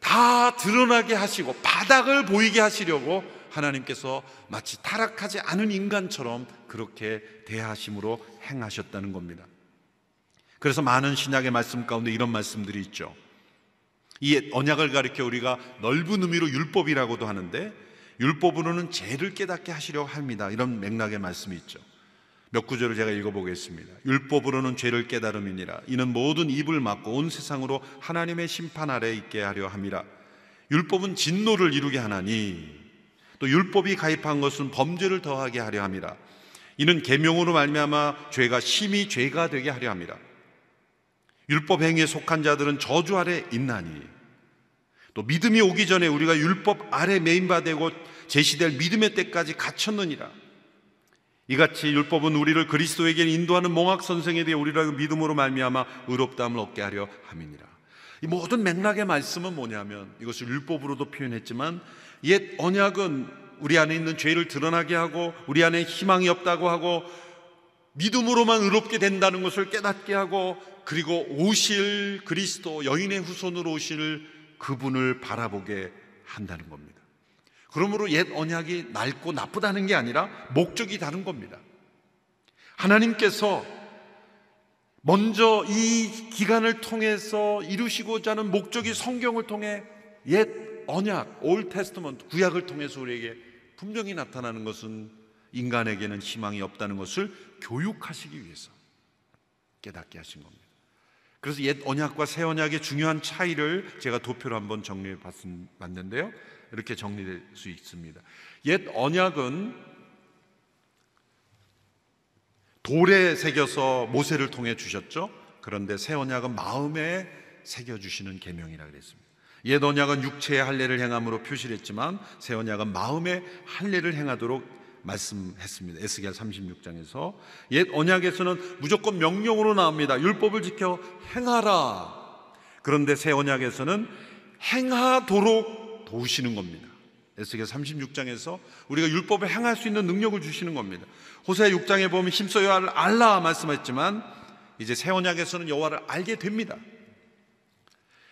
다 드러나게 하시고 바닥을 보이게 하시려고 하나님께서 마치 타락하지 않은 인간처럼 그렇게 대하심으로 행하셨다는 겁니다. 그래서 많은 신약의 말씀 가운데 이런 말씀들이 있죠. 이 언약을 가리켜 우리가 넓은 의미로 율법이라고도 하는데 율법으로는 죄를 깨닫게 하시려고 합니다. 이런 맥락의 말씀이 있죠. 몇 구절을 제가 읽어보겠습니다. 율법으로는 죄를 깨달음이니라. 이는 모든 입을 막고 온 세상으로 하나님의 심판 아래 있게 하려 함이라. 율법은 진노를 이루게 하나니 또 율법이 가입한 것은 범죄를 더하게 하려 함이라. 이는 계명으로 말미암아 죄가 심히 죄가 되게 하려 함이라. 율법 행위에 속한 자들은 저주 아래 있나니 또 믿음이 오기 전에 우리가 율법 아래 메인바 되고 제시될 믿음의 때까지 갇혔느니라. 이같이 율법은 우리를 그리스도에게 인도하는 몽학 선생에 대해 우리를 믿음으로 말미암아 의롭다함을 얻게 하려 함이니라. 이 모든 맥락의 말씀은 뭐냐면 이것을 율법으로도 표현했지만 옛 언약은 우리 안에 있는 죄를 드러나게 하고 우리 안에 희망이 없다고 하고 믿음으로만 의롭게 된다는 것을 깨닫게 하고 그리고 오실 그리스도 여인의 후손으로 오실 그분을 바라보게 한다는 겁니다. 그러므로 옛 언약이 낡고 나쁘다는 게 아니라 목적이 다른 겁니다. 하나님께서 먼저 이 기간을 통해서 이루시고자 하는 목적이 성경을 통해 옛 언약, 올 테스트먼트, 구약을 통해서 우리에게 분명히 나타나는 것은 인간에게는 희망이 없다는 것을 교육하시기 위해서 깨닫게 하신 겁니다. 그래서 옛 언약과 새 언약의 중요한 차이를 제가 도표로 한번 정리해 봤는데요. 이렇게 정리될 수 있습니다. 옛 언약은 돌에 새겨서 모세를 통해 주셨죠. 그런데 새 언약은 마음에 새겨 주시는 계명이라 그랬습니다. 옛 언약은 육체의 할례를 행함으로 표시를 했지만 새 언약은 마음의 할례를 행하도록 말씀했습니다. 에스겔 36장에서 옛 언약에서는 무조건 명령으로 나옵니다. 율법을 지켜 행하라. 그런데 새 언약에서는 행하도록 도우시는 겁니다. 에스겔 36장에서 우리가 율법을 행할 수 있는 능력을 주시는 겁니다. 호세 6장에 보면 힘써 여호와를 알라 말씀했지만 이제 새 언약에서는 여호와를 알게 됩니다.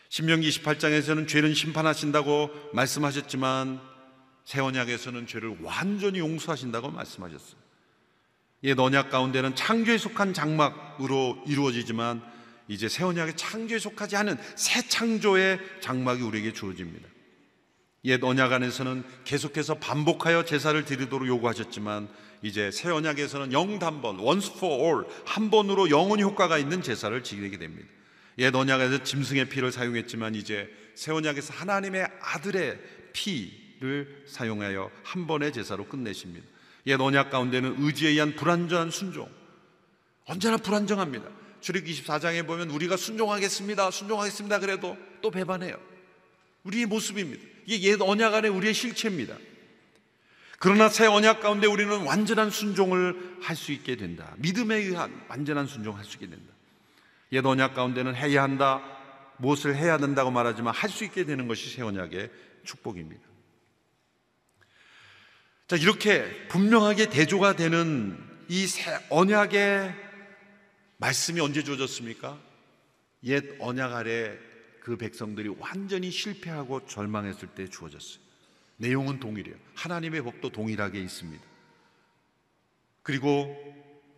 신명기 28장에서는 죄는 심판하신다고 말씀하셨지만 새 언약에서는 죄를 완전히 용서하신다고 말씀하셨어요. 옛 언약 가운데는 창조에 속한 장막으로 이루어지지만 이제 새 언약의 창조에 속하지 않은 새 창조의 장막이 우리에게 주어집니다. 옛 언약 안에서는 계속해서 반복하여 제사를 드리도록 요구하셨지만 이제 새 언약에서는 영단번 once for all 한 번으로 영원히 효과가 있는 제사를 지키게 됩니다. 옛 언약에서 짐승의 피를 사용했지만 이제 새 언약에서 하나님의 아들의 피 를 사용하여 한 번의 제사로 끝내십니다. 옛 언약 가운데는 의지에 의한 불완전한 순종 언제나 불안정합니다. 출애굽기 24장에 보면 우리가 순종하겠습니다. 순종하겠습니다. 그래도 또 배반해요. 우리의 모습입니다. 이게 옛 언약 안에 우리의 실체입니다. 그러나 새 언약 가운데 우리는 완전한 순종을 할 수 있게 된다. 믿음에 의한 완전한 순종을 할수 있게 된다. 옛 언약 가운데는 해야 한다. 무엇을 해야 된다고 말하지만 할 수 있게 되는 것이 새 언약의 축복입니다. 자, 이렇게 분명하게 대조가 되는 이 새 언약의 말씀이 언제 주어졌습니까? 옛 언약 아래 그 백성들이 완전히 실패하고 절망했을 때 주어졌어요. 내용은 동일해요. 하나님의 법도 동일하게 있습니다. 그리고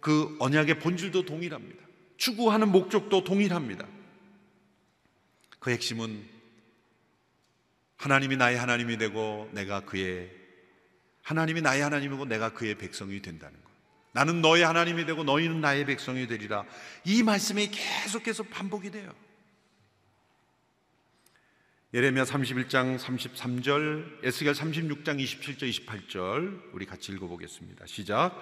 그 언약의 본질도 동일합니다. 추구하는 목적도 동일합니다. 그 핵심은 하나님이 나의 하나님이 되고 내가 그의 하나님이 나의 하나님이고 내가 그의 백성이 된다는 것. 나는 너의 하나님이 되고 너희는 나의 백성이 되리라. 이 말씀이 계속해서 반복이 돼요. 예레미야 31장 33절, 에스겔 36장 27절 28절 우리 같이 읽어 보겠습니다. 시작.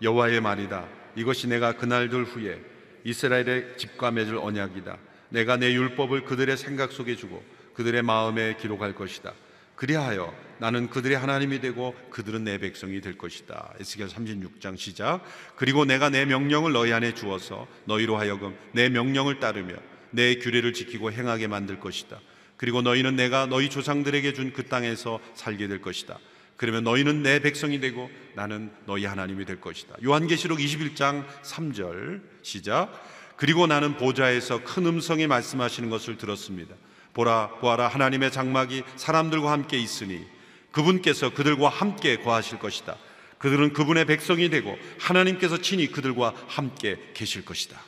여호와의 말이다. 이것이 내가 그날들 후에 이스라엘의 집과 맺을 언약이다. 내가 내 율법을 그들의 생각 속에 주고 그들의 마음에 기록할 것이다. 그리하여 나는 그들의 하나님이 되고 그들은 내 백성이 될 것이다. 에스겔 36장 시작. 그리고 내가 내 명령을 너희 안에 주어서 너희로 하여금 내 명령을 따르며 내 규례를 지키고 행하게 만들 것이다. 그리고 너희는 내가 너희 조상들에게 준 그 땅에서 살게 될 것이다. 그러면 너희는 내 백성이 되고 나는 너희 하나님이 될 것이다. 요한계시록 21장 3절 시작. 그리고 나는 보좌에서 큰 음성이 말씀하시는 것을 들었습니다. 보라 보아라 하나님의 장막이 사람들과 함께 있으니 그분께서 그들과 함께 거하실 것이다. 그들은 그분의 백성이 되고 하나님께서 친히 그들과 함께 계실 것이다.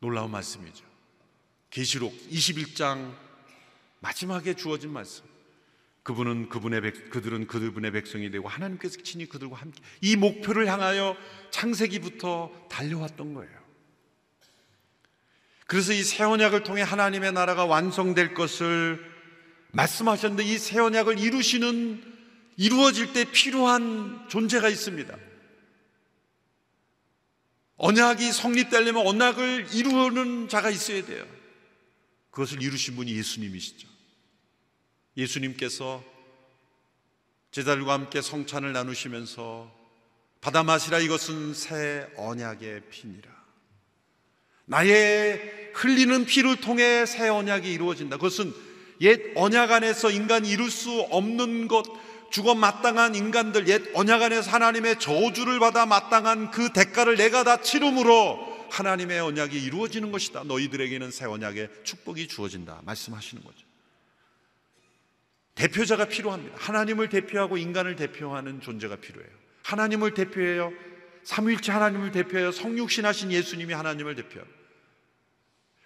놀라운 말씀이죠. 계시록 21장 마지막에 주어진 말씀. 그분은 그분의 백, 그들은 그분의 백성이 되고 하나님께서 친히 그들과 함께 이 목표를 향하여 창세기부터 달려왔던 거예요. 그래서 이 새 언약을 통해 하나님의 나라가 완성될 것을 말씀하셨는데 이 새 언약을 이루시는 이루어질 때 필요한 존재가 있습니다. 언약이 성립되려면 언약을 이루는 자가 있어야 돼요. 그것을 이루신 분이 예수님이시죠. 예수님께서 제자들과 함께 성찬을 나누시면서 받아 마시라 이것은 새 언약의 피니라. 나의 흘리는 피를 통해 새 언약이 이루어진다. 그것은 옛 언약 안에서 인간이 이룰 수 없는 것, 죽어 마땅한 인간들, 옛 언약 안에서 하나님의 저주를 받아 마땅한 그 대가를 내가 다 치름으로 하나님의 언약이 이루어지는 것이다. 너희들에게는 새 언약의 축복이 주어진다. 말씀하시는 거죠. 대표자가 필요합니다. 하나님을 대표하고 인간을 대표하는 존재가 필요해요. 하나님을 대표해요. 삼위일체 하나님을 대표해요. 성육신하신 예수님이 하나님을 대표하고.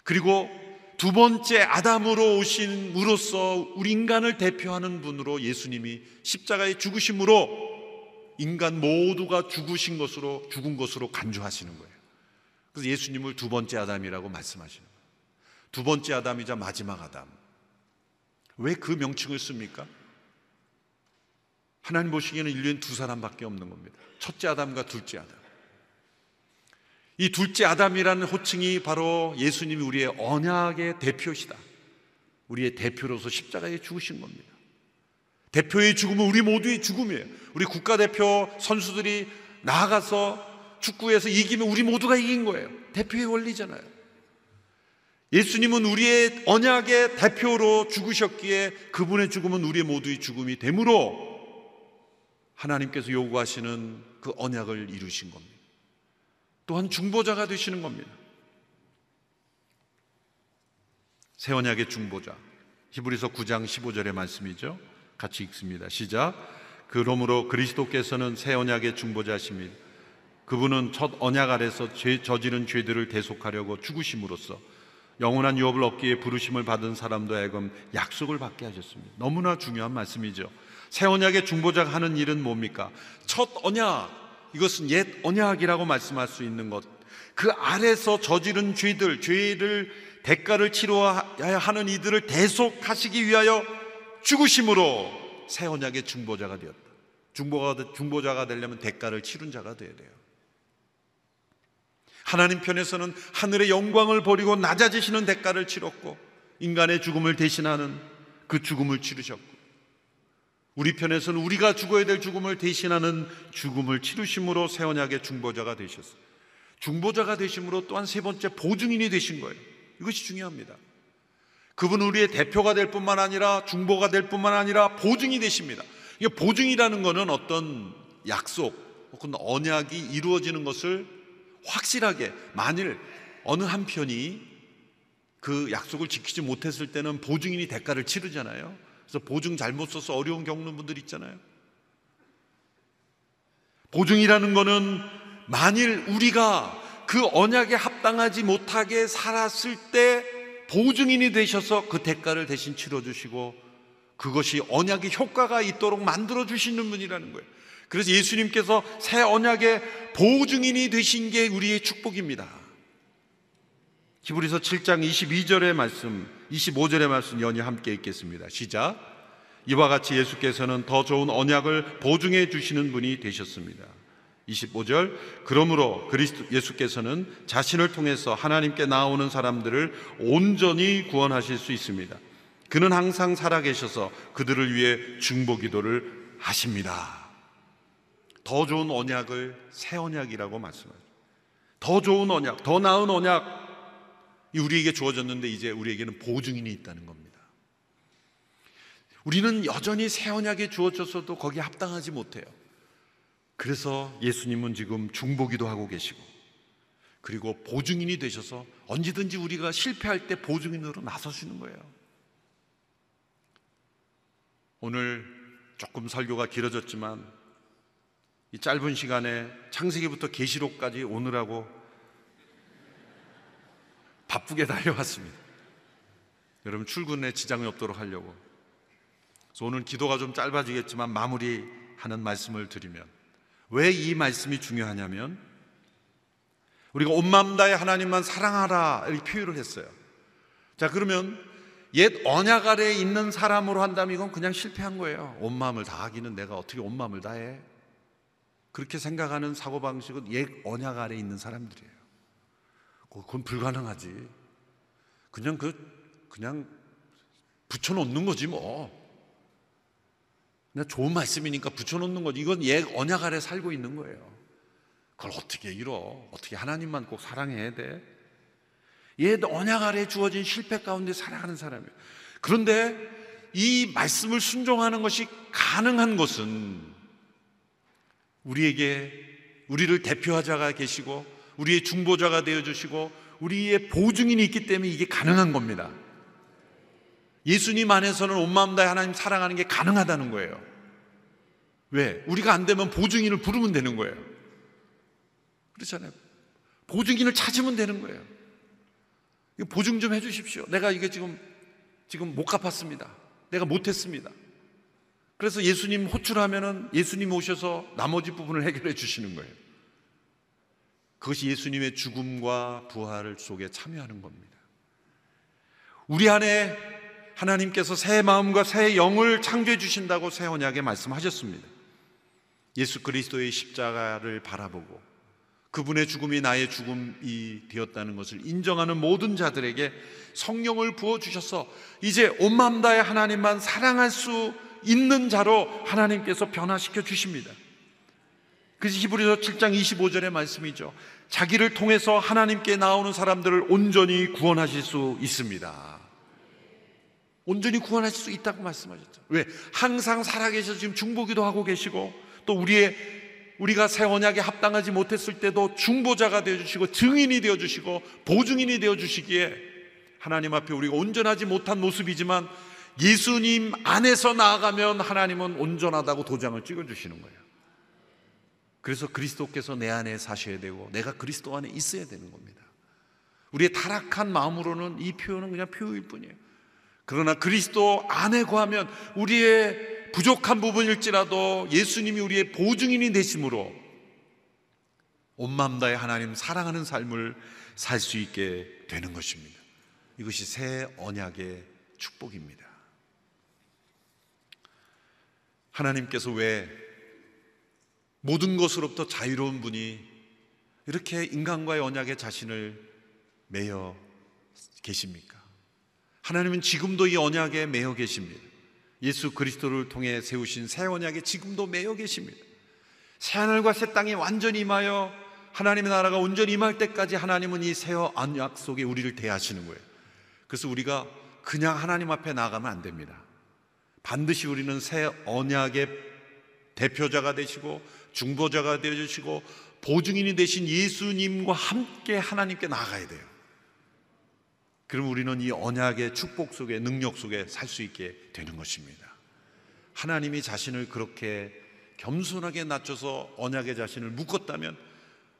그리고 두 번째 아담으로 오신 우로서 우리 인간을 대표하는 분으로 예수님이 십자가의 죽으심으로 인간 모두가 죽으신 것으로 죽은 것으로 간주하시는 거예요. 그래서 예수님을 두 번째 아담이라고 말씀하시는 거예요. 두 번째 아담이자 마지막 아담. 왜 그 명칭을 씁니까? 하나님 보시기에는 인류엔 두 사람밖에 없는 겁니다. 첫째 아담과 둘째 아담. 이 둘째 아담이라는 호칭이 바로 예수님이 우리의 언약의 대표시다. 우리의 대표로서 십자가에 죽으신 겁니다. 대표의 죽음은 우리 모두의 죽음이에요. 우리 국가대표 선수들이 나아가서 축구에서 이기면 우리 모두가 이긴 거예요. 대표의 원리잖아요. 예수님은 우리의 언약의 대표로 죽으셨기에 그분의 죽음은 우리 모두의 죽음이 되므로 하나님께서 요구하시는 그 언약을 이루신 겁니다. 또한 중보자가 되시는 겁니다. 새 언약의 중보자. 히브리서 9장 15절의 말씀이죠. 같이 읽습니다. 시작. 그러므로 그리스도께서는 새 언약의 중보자십니다. 그분은 첫 언약 아래서 죄, 저지른 죄들을 대속하려고 죽으심으로써 영원한 유업을 얻기에 부르심을 받은 사람도 애금 약속을 받게 하셨습니다. 너무나 중요한 말씀이죠. 새 언약의 중보자가 하는 일은 뭡니까? 첫 언약, 이것은 옛 언약이라고 말씀할 수 있는 것. 그 아래서 저지른 죄들, 죄를 대가를 치러야 하는 이들을 대속하시기 위하여 죽으심으로 새 언약의 중보자가 되었다. 중보가, 중보자가 되려면 대가를 치른 자가 되어야 돼요. 하나님 편에서는 하늘의 영광을 버리고 낮아지시는 대가를 치렀고 인간의 죽음을 대신하는 그 죽음을 치르셨고 우리 편에서는 우리가 죽어야 될 죽음을 대신하는 죽음을 치르심으로 새 언약의 중보자가 되셨어요. 중보자가 되심으로 또한 세 번째 보증인이 되신 거예요. 이것이 중요합니다. 그분은 우리의 대표가 될 뿐만 아니라 중보가 될 뿐만 아니라 보증이 되십니다. 이 보증이라는 것은 어떤 약속 혹은 언약이 이루어지는 것을 확실하게 만일 어느 한편이 그 약속을 지키지 못했을 때는 보증인이 대가를 치르잖아요. 그래서 보증 잘못 써서 어려움 겪는 분들 있잖아요. 보증이라는 거는 만일 우리가 그 언약에 합당하지 못하게 살았을 때 보증인이 되셔서 그 대가를 대신 치러주시고 그것이 언약의 효과가 있도록 만들어 주시는 분이라는 거예요. 그래서 예수님께서 새 언약의 보증인이 되신 게 우리의 축복입니다. 히브리서 7장 22절의 말씀, 25절의 말씀 연이 함께 읽겠습니다. 시작. 이와 같이 예수께서는 더 좋은 언약을 보증해 주시는 분이 되셨습니다. 25절 그러므로 그리스도 예수께서는 자신을 통해서 하나님께 나오는 사람들을 온전히 구원하실 수 있습니다. 그는 항상 살아계셔서 그들을 위해 중보 기도를 하십니다. 더 좋은 언약을 새 언약이라고 말씀하죠. 더 좋은 언약, 더 나은 언약 우리에게 주어졌는데 이제 우리에게는 보증인이 있다는 겁니다. 우리는 여전히 새 언약에 주어졌어도 거기에 합당하지 못해요. 그래서 예수님은 지금 중보기도 하고 계시고 그리고 보증인이 되셔서 언제든지 우리가 실패할 때 보증인으로 나서시는 거예요. 오늘 조금 설교가 길어졌지만 이 짧은 시간에 창세기부터 계시록까지 오느라고 바쁘게 달려왔습니다. 여러분 출근에 지장이 없도록 하려고. 그래서 오늘 기도가 좀 짧아지겠지만 마무리하는 말씀을 드리면 왜 이 말씀이 중요하냐면 우리가 온 마음 다해 하나님만 사랑하라 이렇게 표현을 했어요. 자 그러면 옛 언약 아래에 있는 사람으로 한다면 이건 그냥 실패한 거예요. 온 마음을 다하기는 내가 어떻게 온 마음을 다해? 그렇게 생각하는 사고방식은 옛 언약 아래에 있는 사람들이에요. 그건 불가능하지. 그냥 그, 그냥 붙여놓는 거지 뭐. 그냥 좋은 말씀이니까 붙여놓는 거지. 이건 옛 언약 아래 살고 있는 거예요. 그걸 어떻게 이뤄? 어떻게 하나님만 꼭 사랑해야 돼? 옛 언약 아래 주어진 실패 가운데 살아가는 사람이에요. 그런데 이 말씀을 순종하는 것이 가능한 것은 우리에게 우리를 대표하자가 계시고 우리의 중보자가 되어 주시고 우리의 보증인이 있기 때문에 이게 가능한 겁니다. 예수님 안에서는 온 마음 다해 하나님 사랑하는 게 가능하다는 거예요. 왜? 우리가 안 되면 보증인을 부르면 되는 거예요. 그렇잖아요. 보증인을 찾으면 되는 거예요. 보증 좀 해주십시오. 내가 이게 지금 지금 못 갚았습니다. 내가 못했습니다. 그래서 예수님 호출하면은 예수님 오셔서 나머지 부분을 해결해 주시는 거예요. 그것이 예수님의 죽음과 부활 속에 참여하는 겁니다. 우리 안에 하나님께서 새 마음과 새 영을 창조해 주신다고 새 언약에 말씀하셨습니다. 예수 그리스도의 십자가를 바라보고 그분의 죽음이 나의 죽음이 되었다는 것을 인정하는 모든 자들에게 성령을 부어 주셔서 이제 온 마음 다해 하나님만 사랑할 수 있는 자로 하나님께서 변화시켜 주십니다. 그래서 히브리서 7장 25절의 말씀이죠. 자기를 통해서 하나님께 나오는 사람들을 온전히 구원하실 수 있습니다. 온전히 구원하실 수 있다고 말씀하셨죠. 왜? 항상 살아계셔서 지금 중보기도 하고 계시고 또 우리의 우리가 새 언약에 합당하지 못했을 때도 중보자가 되어 주시고 증인이 되어 주시고 보증인이 되어 주시기에 하나님 앞에 우리가 온전하지 못한 모습이지만 예수님 안에서 나아가면 하나님은 온전하다고 도장을 찍어 주시는 거예요. 그래서 그리스도께서 내 안에 사셔야 되고 내가 그리스도 안에 있어야 되는 겁니다. 우리의 타락한 마음으로는 이 표현은 그냥 표일 뿐이에요. 그러나 그리스도 안에 거하면 우리의 부족한 부분일지라도 예수님이 우리의 보증인이 되심으로 온 마음 다해 하나님 사랑하는 삶을 살 수 있게 되는 것입니다. 이것이 새 언약의 축복입니다. 하나님께서 왜 모든 것으로부터 자유로운 분이 이렇게 인간과의 언약에 자신을 매여 계십니까? 하나님은 지금도 이 언약에 매여 계십니다. 예수 그리스도를 통해 세우신 새 언약에 지금도 매여 계십니다. 새 하늘과 새 땅이 완전히 임하여 하나님의 나라가 온전히 임할 때까지 하나님은 이 새 언약 속에 우리를 대하시는 거예요. 그래서 우리가 그냥 하나님 앞에 나가면 안 됩니다. 반드시 우리는 새 언약의 대표자가 되시고 중보자가 되어 주시고 보증인이 되신 예수님과 함께 하나님께 나가야 돼요. 그럼 우리는 이 언약의 축복 속에 능력 속에 살 수 있게 되는 것입니다. 하나님이 자신을 그렇게 겸손하게 낮춰서 언약의 자신을 묶었다면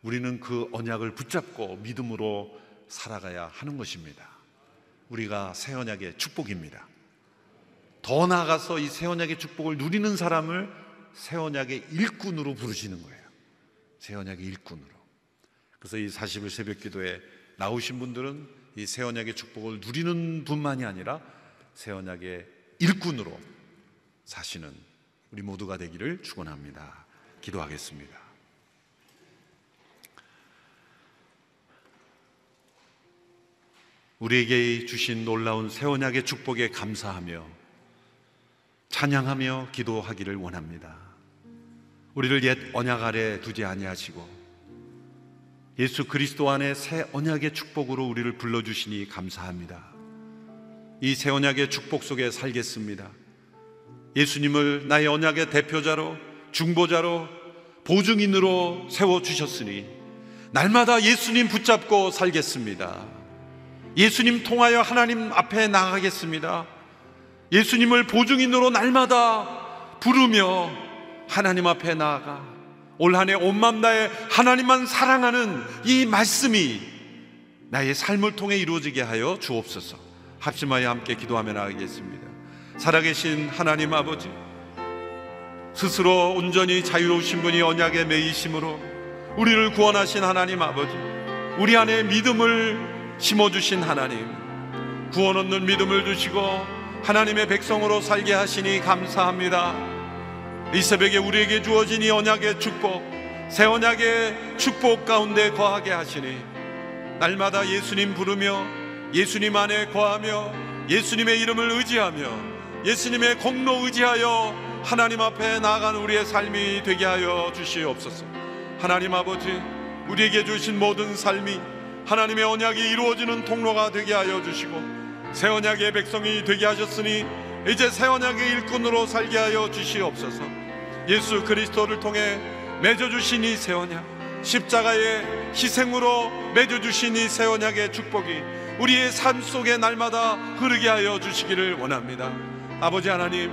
우리는 그 언약을 붙잡고 믿음으로 살아가야 하는 것입니다. 우리가 새 언약의 축복입니다. 더 나아가서 이 새 언약의 축복을 누리는 사람을 새 언약의 일꾼으로 부르시는 거예요. 새 언약의 일꾼으로. 그래서 이 40일 새벽 기도에 나오신 분들은 이 새 언약의 축복을 누리는 분만이 아니라 새 언약의 일꾼으로 사시는 우리 모두가 되기를 축원합니다. 기도하겠습니다. 우리에게 주신 놀라운 새 언약의 축복에 감사하며 찬양하며 기도하기를 원합니다. 우리를 옛 언약 아래 두지 아니하시고 예수 그리스도 안에 새 언약의 축복으로 우리를 불러 주시니 감사합니다. 이 새 언약의 축복 속에 살겠습니다. 예수님을 나의 언약의 대표자로 중보자로 보증인으로 세워 주셨으니 날마다 예수님 붙잡고 살겠습니다. 예수님 통하여 하나님 앞에 나가겠습니다. 예수님을 보증인으로 날마다 부르며 하나님 앞에 나아가 올 한해 온맘 다해 하나님만 사랑하는 이 말씀이 나의 삶을 통해 이루어지게 하여 주옵소서. 합심하여 함께 기도하며 나가겠습니다. 살아계신 하나님 아버지, 스스로 온전히 자유로우신 분이 언약에 매이심으로 우리를 구원하신 하나님 아버지, 우리 안에 믿음을 심어주신 하나님, 구원 얻는 믿음을 주시고 하나님의 백성으로 살게 하시니 감사합니다. 이 새벽에 우리에게 주어진 이 언약의 축복, 새 언약의 축복 가운데 거하게 하시니 날마다 예수님 부르며 예수님 안에 거하며 예수님의 이름을 의지하며 예수님의 공로 의지하여 하나님 앞에 나아가는 우리의 삶이 되게 하여 주시옵소서. 하나님 아버지, 우리에게 주신 모든 삶이 하나님의 언약이 이루어지는 통로가 되게 하여 주시고 새 언약의 백성이 되게 하셨으니 이제 새 언약의 일꾼으로 살게 하여 주시옵소서. 예수 그리스도를 통해 맺어 주신 이 새 언약 십자가의 희생으로 맺어 주신 이 새 언약의 축복이 우리의 삶 속에 날마다 흐르게 하여 주시기를 원합니다. 아버지 하나님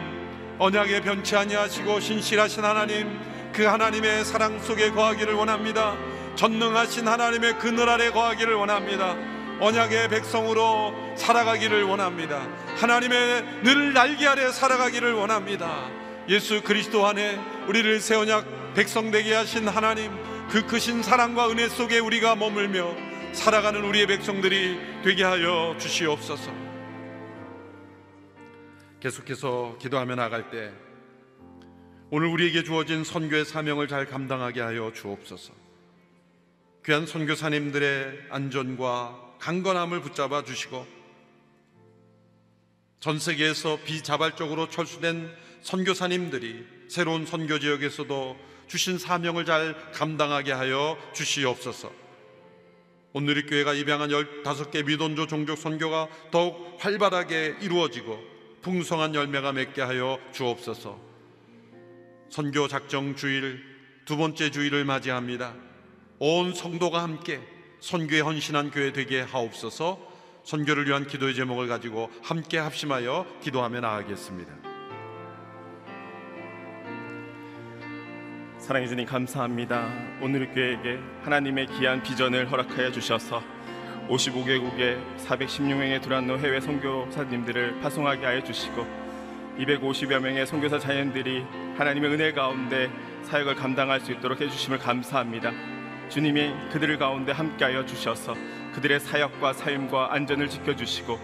언약에 변치 아니하시고 신실하신 하나님 그 하나님의 사랑 속에 거하기를 원합니다. 전능하신 하나님의 그늘 아래 거하기를 원합니다. 언약의 백성으로 살아가기를 원합니다. 하나님의 늘 날개 아래 살아가기를 원합니다. 예수 그리스도 안에 우리를 새 언약 백성 되게 하신 하나님 그 크신 사랑과 은혜 속에 우리가 머물며 살아가는 우리의 백성들이 되게 하여 주시옵소서. 계속해서 기도하며 나갈 때 오늘 우리에게 주어진 선교의 사명을 잘 감당하게 하여 주옵소서. 귀한 선교사님들의 안전과 강건함을 붙잡아 주시고 전 세계에서 비자발적으로 철수된 선교사님들이 새로운 선교 지역에서도 주신 사명을 잘 감당하게 하여 주시옵소서. 오늘의 교회가 입양한 15개 미돈조 종족 선교가 더욱 활발하게 이루어지고 풍성한 열매가 맺게 하여 주옵소서. 선교 작정 주일 두 번째 주일을 맞이합니다. 온 성도가 함께 선교에 헌신한 교회 되게 하옵소서. 선교를 위한 기도의 제목을 가지고 함께 합심하여 기도하며 나아가겠습니다. 사랑해 주님 감사합니다. 오늘 교회에게 하나님의 귀한 비전을 허락하여 주셔서 55개국에 416명의 두란노 해외 선교사님들을 파송하게 하여 주시고 250여 명의 선교사 자연들이 하나님의 은혜 가운데 사역을 감당할 수 있도록 해주심을 감사합니다. 주님이 그들을 가운데 함께하여 주셔서 그들의 사역과 삶과 안전을 지켜주시고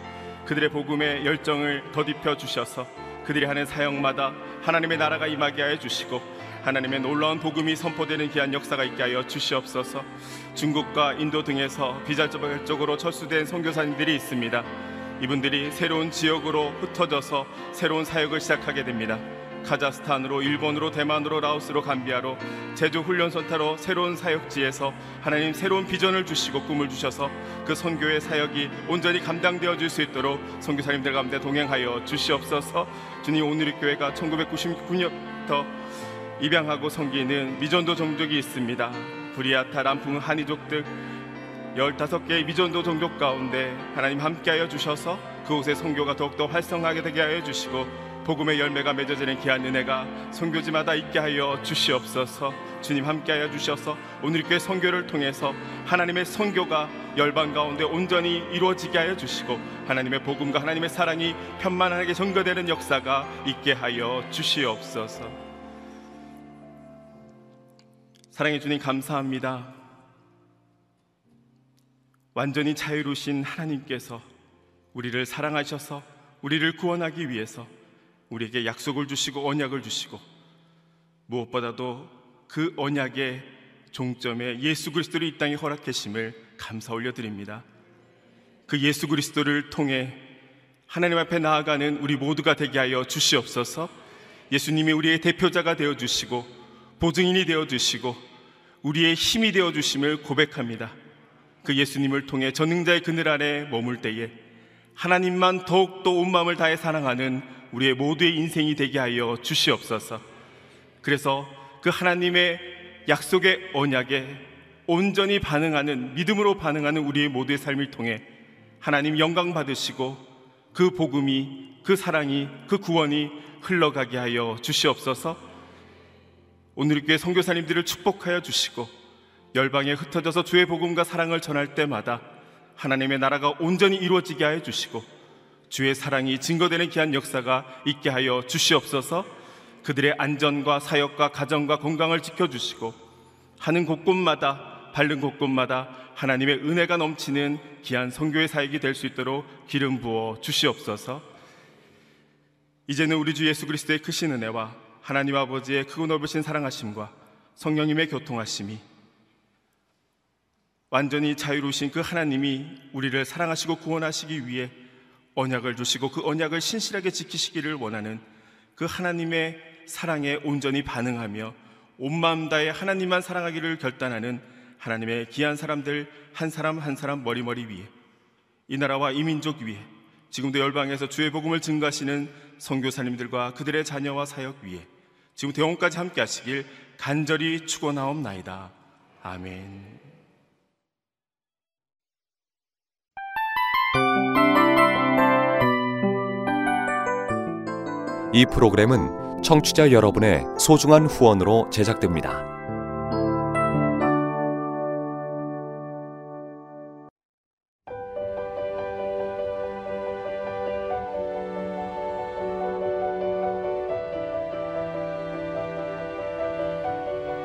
그들의 복음의 열정을 더딥혀 주셔서 그들이 하는 사역마다 하나님의 나라가 임하게 하여 주시고 하나님의 놀라운 복음이 선포되는 귀한 역사가 있게 하여 주시옵소서. 중국과 인도 등에서 비자적으로 철수된 선교사님들이 있습니다. 이분들이 새로운 지역으로 흩어져서 새로운 사역을 시작하게 됩니다. 카자흐스탄으로 일본으로 대만으로 라오스로 감비아로 제주 훈련센터로 새로운 사역지에서 하나님 새로운 비전을 주시고 꿈을 주셔서 그 선교의 사역이 온전히 감당되어 줄수 있도록 선교사님들 가운데 동행하여 주시옵소서. 주님 오늘의 교회가 1999년부터 입양하고 섬기는 미전도 종족이 있습니다. 브리아타, 람풍, 한이족들 15개의 미전도 종족 가운데 하나님 함께하여 주셔서 그곳의 선교가 더욱더 활성하게 되게 하여 주시고 복음의 열매가 맺어지는 귀한 은혜가 선교지마다 있게 하여 주시옵소서. 주님 함께하여 주셔서 오늘 교회 선교를 통해서 하나님의 선교가 열방 가운데 온전히 이루어지게 하여 주시고 하나님의 복음과 하나님의 사랑이 편만하게 전거되는 역사가 있게 하여 주시옵소서. 사랑해 주님 감사합니다. 완전히 자유로우신 하나님께서 우리를 사랑하셔서 우리를 구원하기 위해서 우리에게 약속을 주시고 언약을 주시고 무엇보다도 그 언약의 종점에 예수 그리스도를 이 땅에 허락하심을 감사 올려드립니다. 그 예수 그리스도를 통해 하나님 앞에 나아가는 우리 모두가 되게 하여 주시옵소서. 예수님이 우리의 대표자가 되어 주시고 보증인이 되어 주시고 우리의 힘이 되어 주심을 고백합니다. 그 예수님을 통해 전능자의 그늘 아래 머물 때에 하나님만 더욱더 온 마음을 다해 사랑하는 우리의 모두의 인생이 되게 하여 주시옵소서. 그래서 그 하나님의 약속의 언약에 온전히 반응하는 믿음으로 반응하는 우리의 모두의 삶을 통해 하나님 영광 받으시고 그 복음이 그 사랑이 그 구원이 흘러가게 하여 주시옵소서. 오늘 교회 선교사님들을 축복하여 주시고 열방에 흩어져서 주의 복음과 사랑을 전할 때마다 하나님의 나라가 온전히 이루어지게 하여 주시고 주의 사랑이 증거되는 귀한 역사가 있게 하여 주시옵소서. 그들의 안전과 사역과 가정과 건강을 지켜주시고 하는 곳곳마다 바른 곳곳마다 하나님의 은혜가 넘치는 귀한 성교의 사역이 될 수 있도록 기름 부어 주시옵소서. 이제는 우리 주 예수 그리스도의 크신 은혜와 하나님 아버지의 크고 넓으신 사랑하심과 성령님의 교통하심이 완전히 자유로우신 그 하나님이 우리를 사랑하시고 구원하시기 위해 언약을 주시고 그 언약을 신실하게 지키시기를 원하는 그 하나님의 사랑에 온전히 반응하며 온 마음 다해 하나님만 사랑하기를 결단하는 하나님의 귀한 사람들 한 사람 한 사람 머리머리 위에 이 나라와 이 민족 위에 지금도 열방에서 주의 복음을 증가하시는 선교사님들과 그들의 자녀와 사역 위에 지금 대원까지 함께 하시길 간절히 축원하옵나이다. 아멘. 이 프로그램은 청취자 여러분의 소중한 후원으로 제작됩니다.